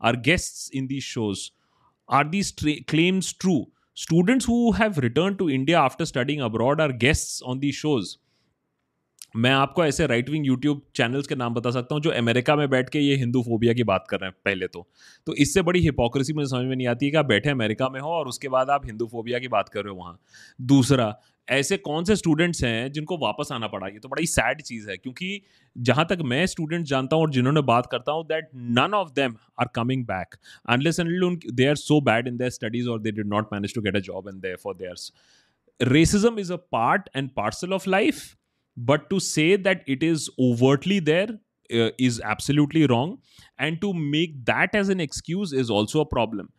S1: are guests in these shows are these claims true? Students who have returned to india after studying abroad are guests on these shows. मैं आपको ऐसे right wing YouTube channels के नाम बता सकता हूँ, जो America में बैठ के ये हिंदू फोबिया की बात कर रहे हैं, पहले तो। तो इससे बड़ी हिपोक्रेसी मुझे समझ में नहीं आती है कि आप बैठे अमेरिका में हो और उसके बाद आप हिंदू फोबिया की बात कर रहे हो वहाँ। दूसरा, ऐसे कौन से स्टूडेंट्स हैं जिनको वापस आना पड़ा? ये तो बड़ी सैड चीज़ है, क्योंकि जहाँ तक मैं स्टूडेंट जानता हूँ और जिन्होंने बात करता हूँ that none of them are coming back unless they are so bad in their studies or they did not manage to get a job in there for there racism is a part and parcel of life but to say that it is overtly there uh, is absolutely wrong. And to make that as an excuse is also a problem.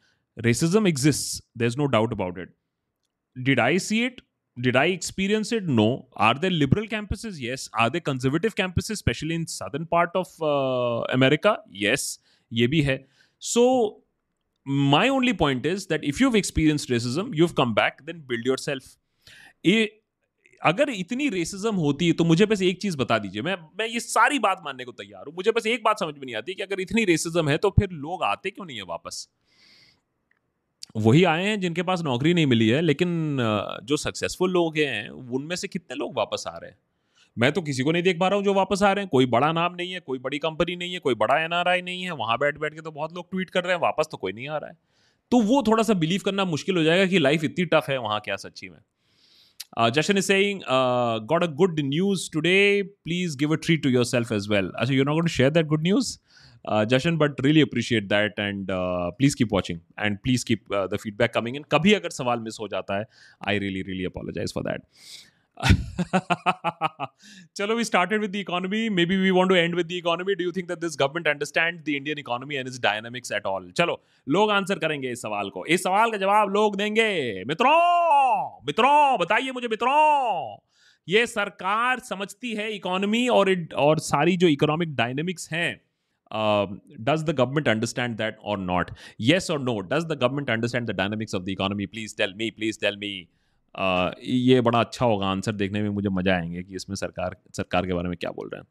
S1: Racism exists. There's no doubt about it. Did i see it? Did i experience it? No. Are there liberal campuses? Yes. Are there conservative campuses especially in southern part of uh, america? Yes. Ye bhi hai. So my only point is that if you've experienced racism you've come back then build yourself अगर इतनी racism होती है तो मुझे बस एक चीज़ बता दीजिए। मैं मैं ये सारी बात मानने को तैयार हूँ। मुझे बस एक बात समझ में नहीं आती कि अगर इतनी रेसिज्म है तो फिर लोग आते क्यों नहीं है वापस? वही आए हैं जिनके पास नौकरी नहीं मिली है, लेकिन जो सक्सेसफुल लोग हैं, उनमें से कितने लोग वापस आ रहे हैं? मैं तो किसी को नहीं देख पा रहा हूँ जो वापस आ रहे हैं। कोई बड़ा नाम नहीं है, कोई बड़ी कंपनी नहीं है, कोई बड़ा एनआरआई नहीं है, वहाँ बैठ बैठ के तो बहुत लोग ट्वीट कर रहे हैं, वापस तो कोई नहीं आ रहा है। तो वो थोड़ा सा बिलीव करना मुश्किल हो जाएगा कि लाइफ इतनी टफ है, वहाँ क्या सच्ची में? Uh, Jashan is saying, uh, got a good news today. Please give a treat to yourself as well. Actually, you're not going to share that good news, uh, Jashan, but really appreciate that. And uh, please keep watching and please keep uh, the feedback coming in. Kabhi agar sawal miss ho jata hai, I really, really apologize for that. Chalo, we started with the economy. Maybe we want to end with the economy. Do you think that this government understands the Indian economy and its dynamics at all? चलो लोग answer करेंगे इस सवाल को। इस सवाल का जवाब लोग देंगे। मित्रों मित्रों बताइए मुझे मित्रों। ये सरकार समझती है इकोनॉमी और इट और सारी जो इकोनॉमिक डायनेमिक्स हैं does the government understand that or not yes or no does the government understand the dynamics of the economy please tell me please tell ये बड़ा अच्छा होगा आंसर देखने में, मुझे मज़ा आएँगे कि इसमें सरकार सरकार के बारे में क्या बोल रहे हैं।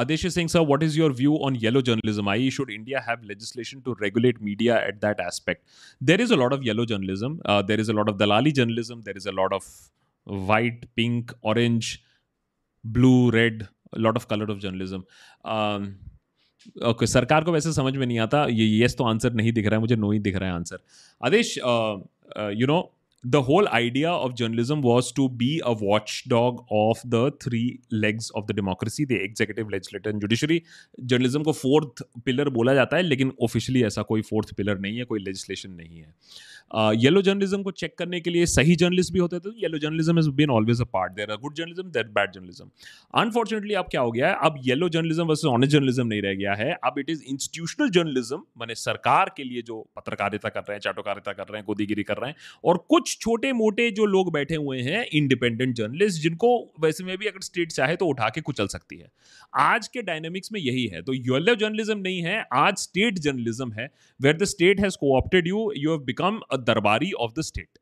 S1: Adesh Singh sir what is your view on yellow journalism I should India have legislation to regulate media at that aspect there is a lot of yellow journalism there is a lot of दलाली journalism there is a lot of white pink orange blue red lot of colour of journalism okay सरकार को वैसे समझ में नहीं आता। ये yes तो आंसर नहीं दिख रहा है, मुझे नो ही दिख रहा है answer Adesh you know, the whole idea of journalism was to be a watchdog of the three legs of the democracy the executive legislative and judiciary journalism को fourth pillar बोला जाता है लेकिन officially ऐसा कोई fourth pillar नहीं है कोई legislation नहीं है येलो जर्नलिज्म को चेक करने के लिए सही जर्नलिस्ट भी होते थे yellow journalism is been always a part there good journalism there bad journalism unfortunately अब क्या हो गया है? अब yellow journalism versus honest journalism नहीं रह गया है. अब इट इज़ इंस्टीट्यूशनल जर्नलिज्म मैंने सरकार के लिए जो पत्रकारिता कर रहे हैं, चाटोकारिता कर रहे हैं, गोदीगिरी कर रहे हैं, और कुछ छोटे मोटे जो लोग बैठे हुए हैं इंडिपेंडेंट जर्नलिस्ट जिनको वैसे में भी अगर स्टेट चाहे तो उठा के कुचल सकती है। आज के डायनेमिक्स में यही है। तो येलो जर्नलिज्म नहीं है, आज स्टेट जर्नलिज्म है where the state has co-opted you you have become a दरबारी of the state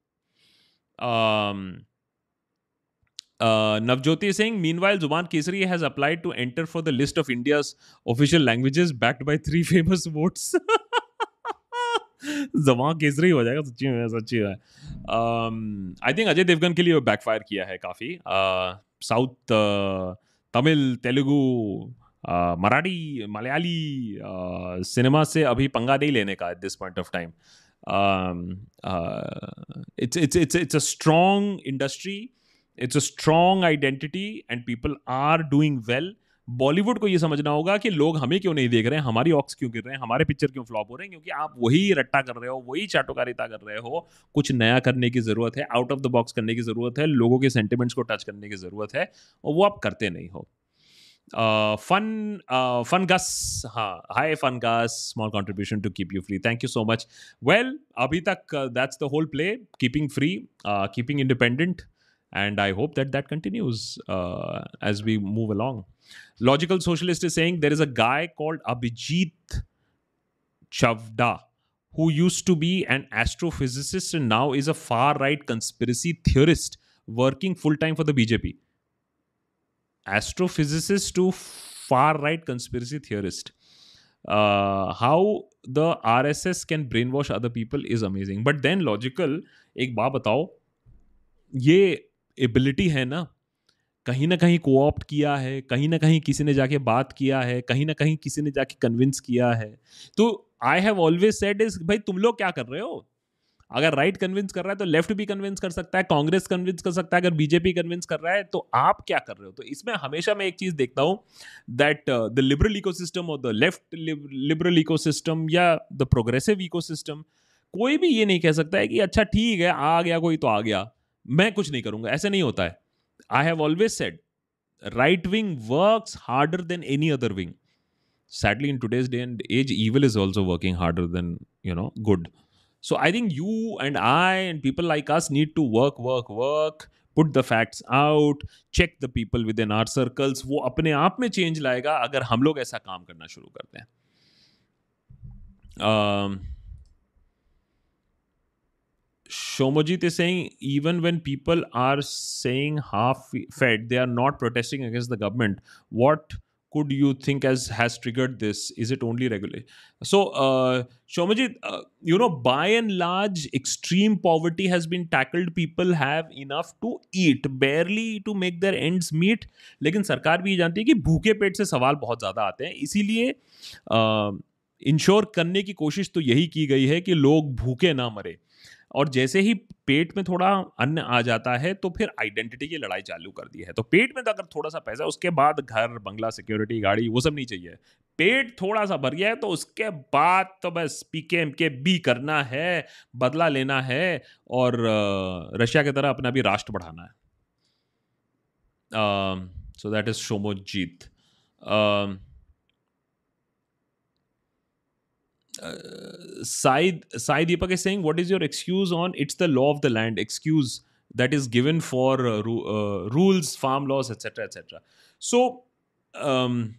S1: Navjyoti Singh meanwhile Zubaan Kesari has applied to enter for the list of India's official languages backed by three famous votes Zubaan Kesari हो जाएगा, सच्ची में, सच्ची है I think Ajay Devgan के लिए backfire किया है काफ़ी। साउथ तमिल तेलुगु मराठी मलयाली सिनेमा से अभी पंगा नहीं लेने का at this point of time um, uh, it's it's it's it's a strong industry it's a strong identity and people are doing well. Bollywood को ये समझना होगा कि लोग हमें क्यों नहीं देख रहे हैं हमारी ऑक्स क्यों गिर रहे हैं हमारे पिक्चर क्यों फ्लॉप हो रहे हैं क्योंकि आप वही रट्टा कर रहे हो वही चाटोकारिता कर रहे हो। कुछ नया करने की ज़रूरत है आउट ऑफ़ द बॉक्स करने की ज़रूरत है लोगों के सेंटिमेंट्स को टच करने की ज़रूरत है और वो आप करते नहीं हो। Uh, fun, uh, fun Gus. Huh. Hi, fun Gus. Small contribution to keep you free. Thank you so much. Well, abhi uh, that's the whole play. Keeping free, uh, keeping independent, and I hope that that continues uh, as we move along. Logical Socialist is saying there is a guy called Abhijit Chavda who used to be an astrophysicist and now is a far right conspiracy theorist working full time for the BJP astrophysicist to far right conspiracy theorist how the R S S can brainwash other people is amazing but then logical एक बात बताओ, ये ability है ना, कहीं ना कहीं co-opt किया है, कहीं ना कहीं किसी ने जाके बात किया है, कहीं ना कहीं किसी ने जाके कन्विंस किया है। तो I have always said is भाई तुम लोग क्या कर रहे हो? अगर राइट कन्विंस कर रहा है तो लेफ़्ट भी कन्विंस कर सकता है कांग्रेस कन्विंस कर सकता है, अगर बीजेपी कन्विंस कर रहा है तो आप क्या कर रहे हो? तो इसमें हमेशा मैं एक चीज़ देखता हूँ दैट द लिबरल इकोसिस्टम और द लेफ़्ट लिबरल इकोसिस्टम या द प्रोग्रेसिव इकोसिस्टम कोई भी ये नहीं कह सकता है कि अच्छा ठीक है, आ गया कोई तो आ गया, मैं कुछ नहीं करूँगा, ऐसे नहीं होता है। I have always said right wing work harder than any other wing sadly in today's day and age, evil is also working harder than, you know, good. So I think you and I and people like us need to work, work, work, put the facts out, check the people within our circles. वो अपने आप में change लाएगा अगर हम लोग ऐसा काम करना शुरू करते हैं Shomojit is saying even when people are saying half fed, they are not protesting against the government. What could you think as has triggered this? Is it only regular? So, uh, Shomajit, uh, you know, by and large, extreme poverty has been tackled. People have enough to eat, barely to make their ends meet. लेकिन सरकार भी ये जानती है कि भूखे पेट से सवाल बहुत ज़्यादा आते हैं इसीलिए इंश्योर करने की कोशिश तो यही की गई है कि लोग भूखे ना मरे और जैसे ही पेट में थोड़ा अन्न आ जाता है तो फिर आइडेंटिटी की लड़ाई चालू कर दी है। तो पेट में तो अगर थोड़ा सा पैसा उसके बाद घर, बंगला सिक्योरिटी गाड़ी, वो सब नहीं चाहिए। पेट थोड़ा सा भर गया है तो उसके बाद तो बस पी के एम के बी करना है, बदला लेना है और रशिया की तरह अपना भी राष्ट्र बढ़ाना है। So that is Shomojit uh, Sai, Sai Deepak is saying, what is your excuse on it's the law of the land excuse that is given for uh, ru- uh, rules, farm laws, etc., etc. So, um,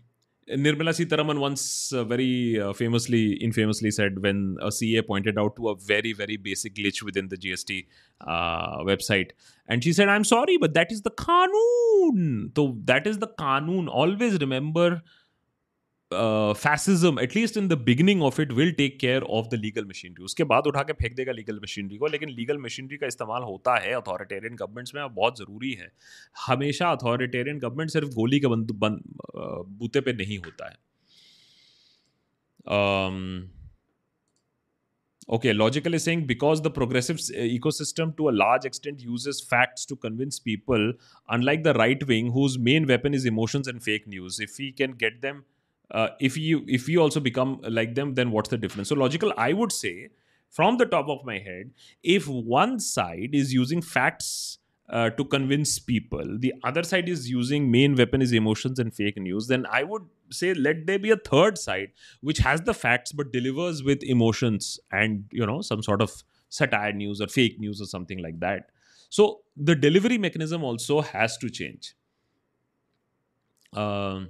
S1: Nirmala Sitharaman once uh, very uh, famously, infamously said when a CA pointed out to a very, very basic glitch within the GST uh, website. And she said, I'm sorry, but that is the Kanun. So that is the Kanun. Always remember fascism at least in the beginning of it will take care of the legal machinery उसके बाद उठा के फेंक देगा legal machinery को लेकिन legal machinery का इस्तेमाल होता है अथॉरिटेरियन गवर्नमेंट्स में बहुत ज़रूरी है हमेशा अथॉरिटेरियन गवर्नमेंट सिर्फ़ गोली के बंद, बंद बूते पे नहीं होता है um, Okay, logical is saying because the progressive ecosystem to a large extent uses facts to convince people, unlike the right wing, whose main weapon is emotions and fake news. If we can get them uh, if you if you also become like them then what's the difference? So logical i would say from the top of my head if one side is using facts uh, to convince people the other side is using main weapon is emotions and fake news then i would say let there be a third side which has the facts but delivers with emotions and you know some sort of satire news or fake news or something like that. So the delivery mechanism also has to change. Um,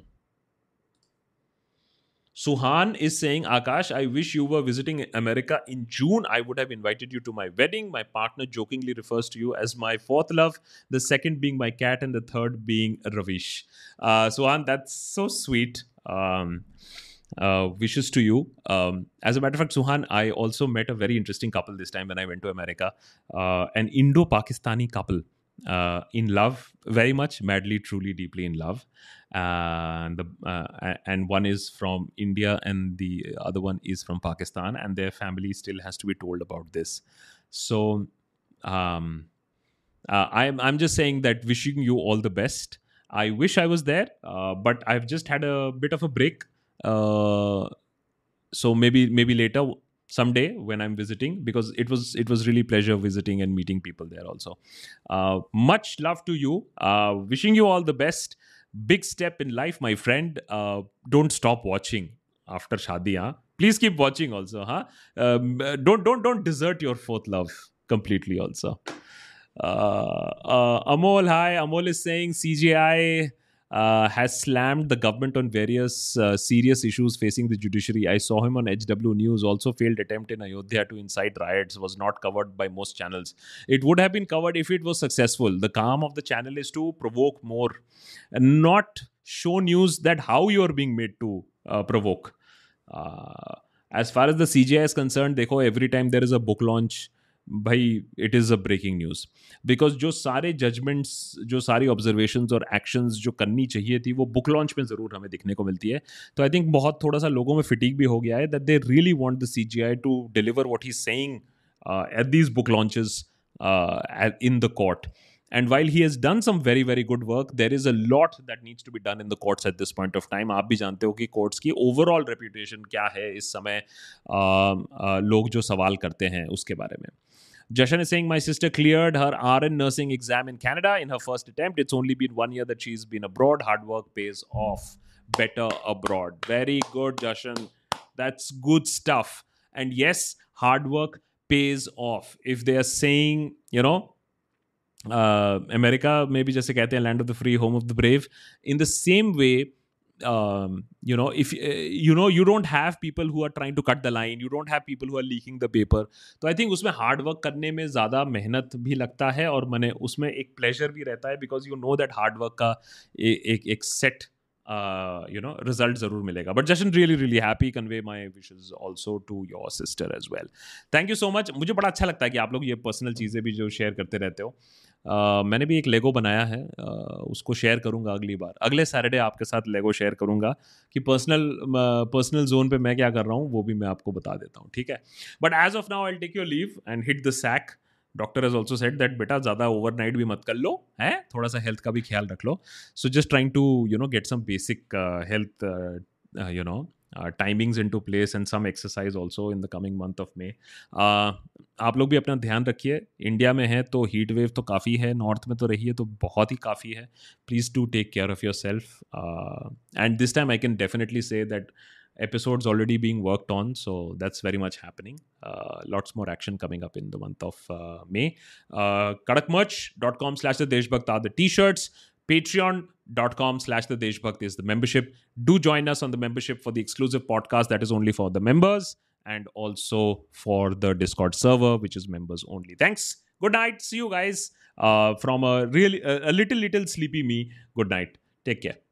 S1: Suhan is saying, Akash, I wish you were visiting America in June. I would have invited you to my wedding. My partner jokingly refers to you as my fourth love, the second being my cat, and the third being Ravish. Uh, Suhan, that's so sweet. Um, uh, wishes to you. Um, as a matter of fact, Suhan, I also met a very interesting couple this time when I went to America, uh, an Indo Pakistani couple uh, in love very much madly truly deeply in love. And the uh, and one is from india and the other one is from pakistan and their family still has to be told about this. So um, uh, i'm i'm just saying that wishing you all the best. I wish i was there uh, but i've just had a bit of a break uh, so maybe maybe later someday when i'm visiting because it was it was really pleasure visiting and meeting people there also. Uh, much love to you. Uh, wishing you all the best. Big step in life my friend. Uh, don't stop watching after shadi huh? please keep watching also huh? Um, don't don't don't desert your fourth love completely also. Uh, uh, amol hi. Amol is saying cgi uh, has slammed the government on various uh, serious issues facing the judiciary. I saw him on HW News. Also, failed attempt in Ayodhya to incite riots was not covered by most channels. It would have been covered if it was successful. The calm of the channel is to provoke more, and not show news that how you are being made to uh, provoke. Uh, as far as the CGI is concerned, देखो every time there is a book launch भाई it is a breaking news because जो सारे judgements जो सारी observation और actions जो करनी चाहिए थी, वो बुक लॉन्च में ज़रूर हमें दिखने को मिलती है। तो आई थिंक बहुत थोड़ा सा लोगों में फिटिक भी हो गया है that they really want the C J I to deliver what he Seng at these book launches in the court And while he has done some very very good work, there is a lot that needs to be done in the courts at this point of time. आप भी जानते हो कि courts की overall reputation क्या है इस समय uh, uh, लोग जो सवाल करते हैं उसके बारे में Jashan is saying, My sister cleared her RN nursing exam in Canada in her first attempt. It's only been one year that she's been abroad. Hard work pays off. Better abroad. Very good, Jashan. That's good stuff. And yes, hard work pays off. If they are saying, you know, uh, में भी जैसे कहते हैं land of the free home of the in in the same way you know if uh, you know you don't have people who are trying to cut the line. You don't have people who are leaking the paper. तो I think उसमें hard work करने में ज़्यादा मेहनत भी लगता है और मैंने उसमें एक प्लेजर भी रहता है because you know that hard work का एक एक सेट यू नो रिज़ल्ट ज़रूर मिलेगा. But just really really happy convey my wishes also to your sister as well thank you so much मुझे बड़ा अच्छा लगता है कि आप लोग ये पर्सनल चीज़ें भी जो शेयर करते रहते हो. मैंने भी एक लेगो बनाया है uh, उसको शेयर करूँगा अगली बार। अगले सैटरडे आपके साथ लेगो शेयर करूँगा कि पर्सनल पर्सनल जोन पे मैं क्या कर रहा हूँ वो भी मैं आपको बता देता हूँ ठीक है? But as of now I take your leave and hit the sack doctor has also set that बेटा ज़्यादा ओवरनाइट भी मत कर लो है? थोड़ा सा हेल्थ का भी ख्याल रख लो. So just trying to you know get some basic health you know uh, timings into place and some exercise also in the coming month of May. Uh, आप लोग भी अपना ध्यान रखिए इंडिया में है तो हीट वेव तो काफ़ी है नॉर्थ में तो रही है तो बहुत ही काफ़ी है please do take care of yourself and this time I can definitely say that episodes already being worked on so that's very much happening uh, lots more action coming up in the month of uh, may uh, kadakmerch.com slash the deshbhakt are the t-shirts patreon.com slash the deshbhakt is the membership. Do join us on the membership for the exclusive podcast that is only for the members and also for the discord server which is members only. Thanks. Good night. See you guys. Uh, from a really a, a little little sleepy me. Good night. Take care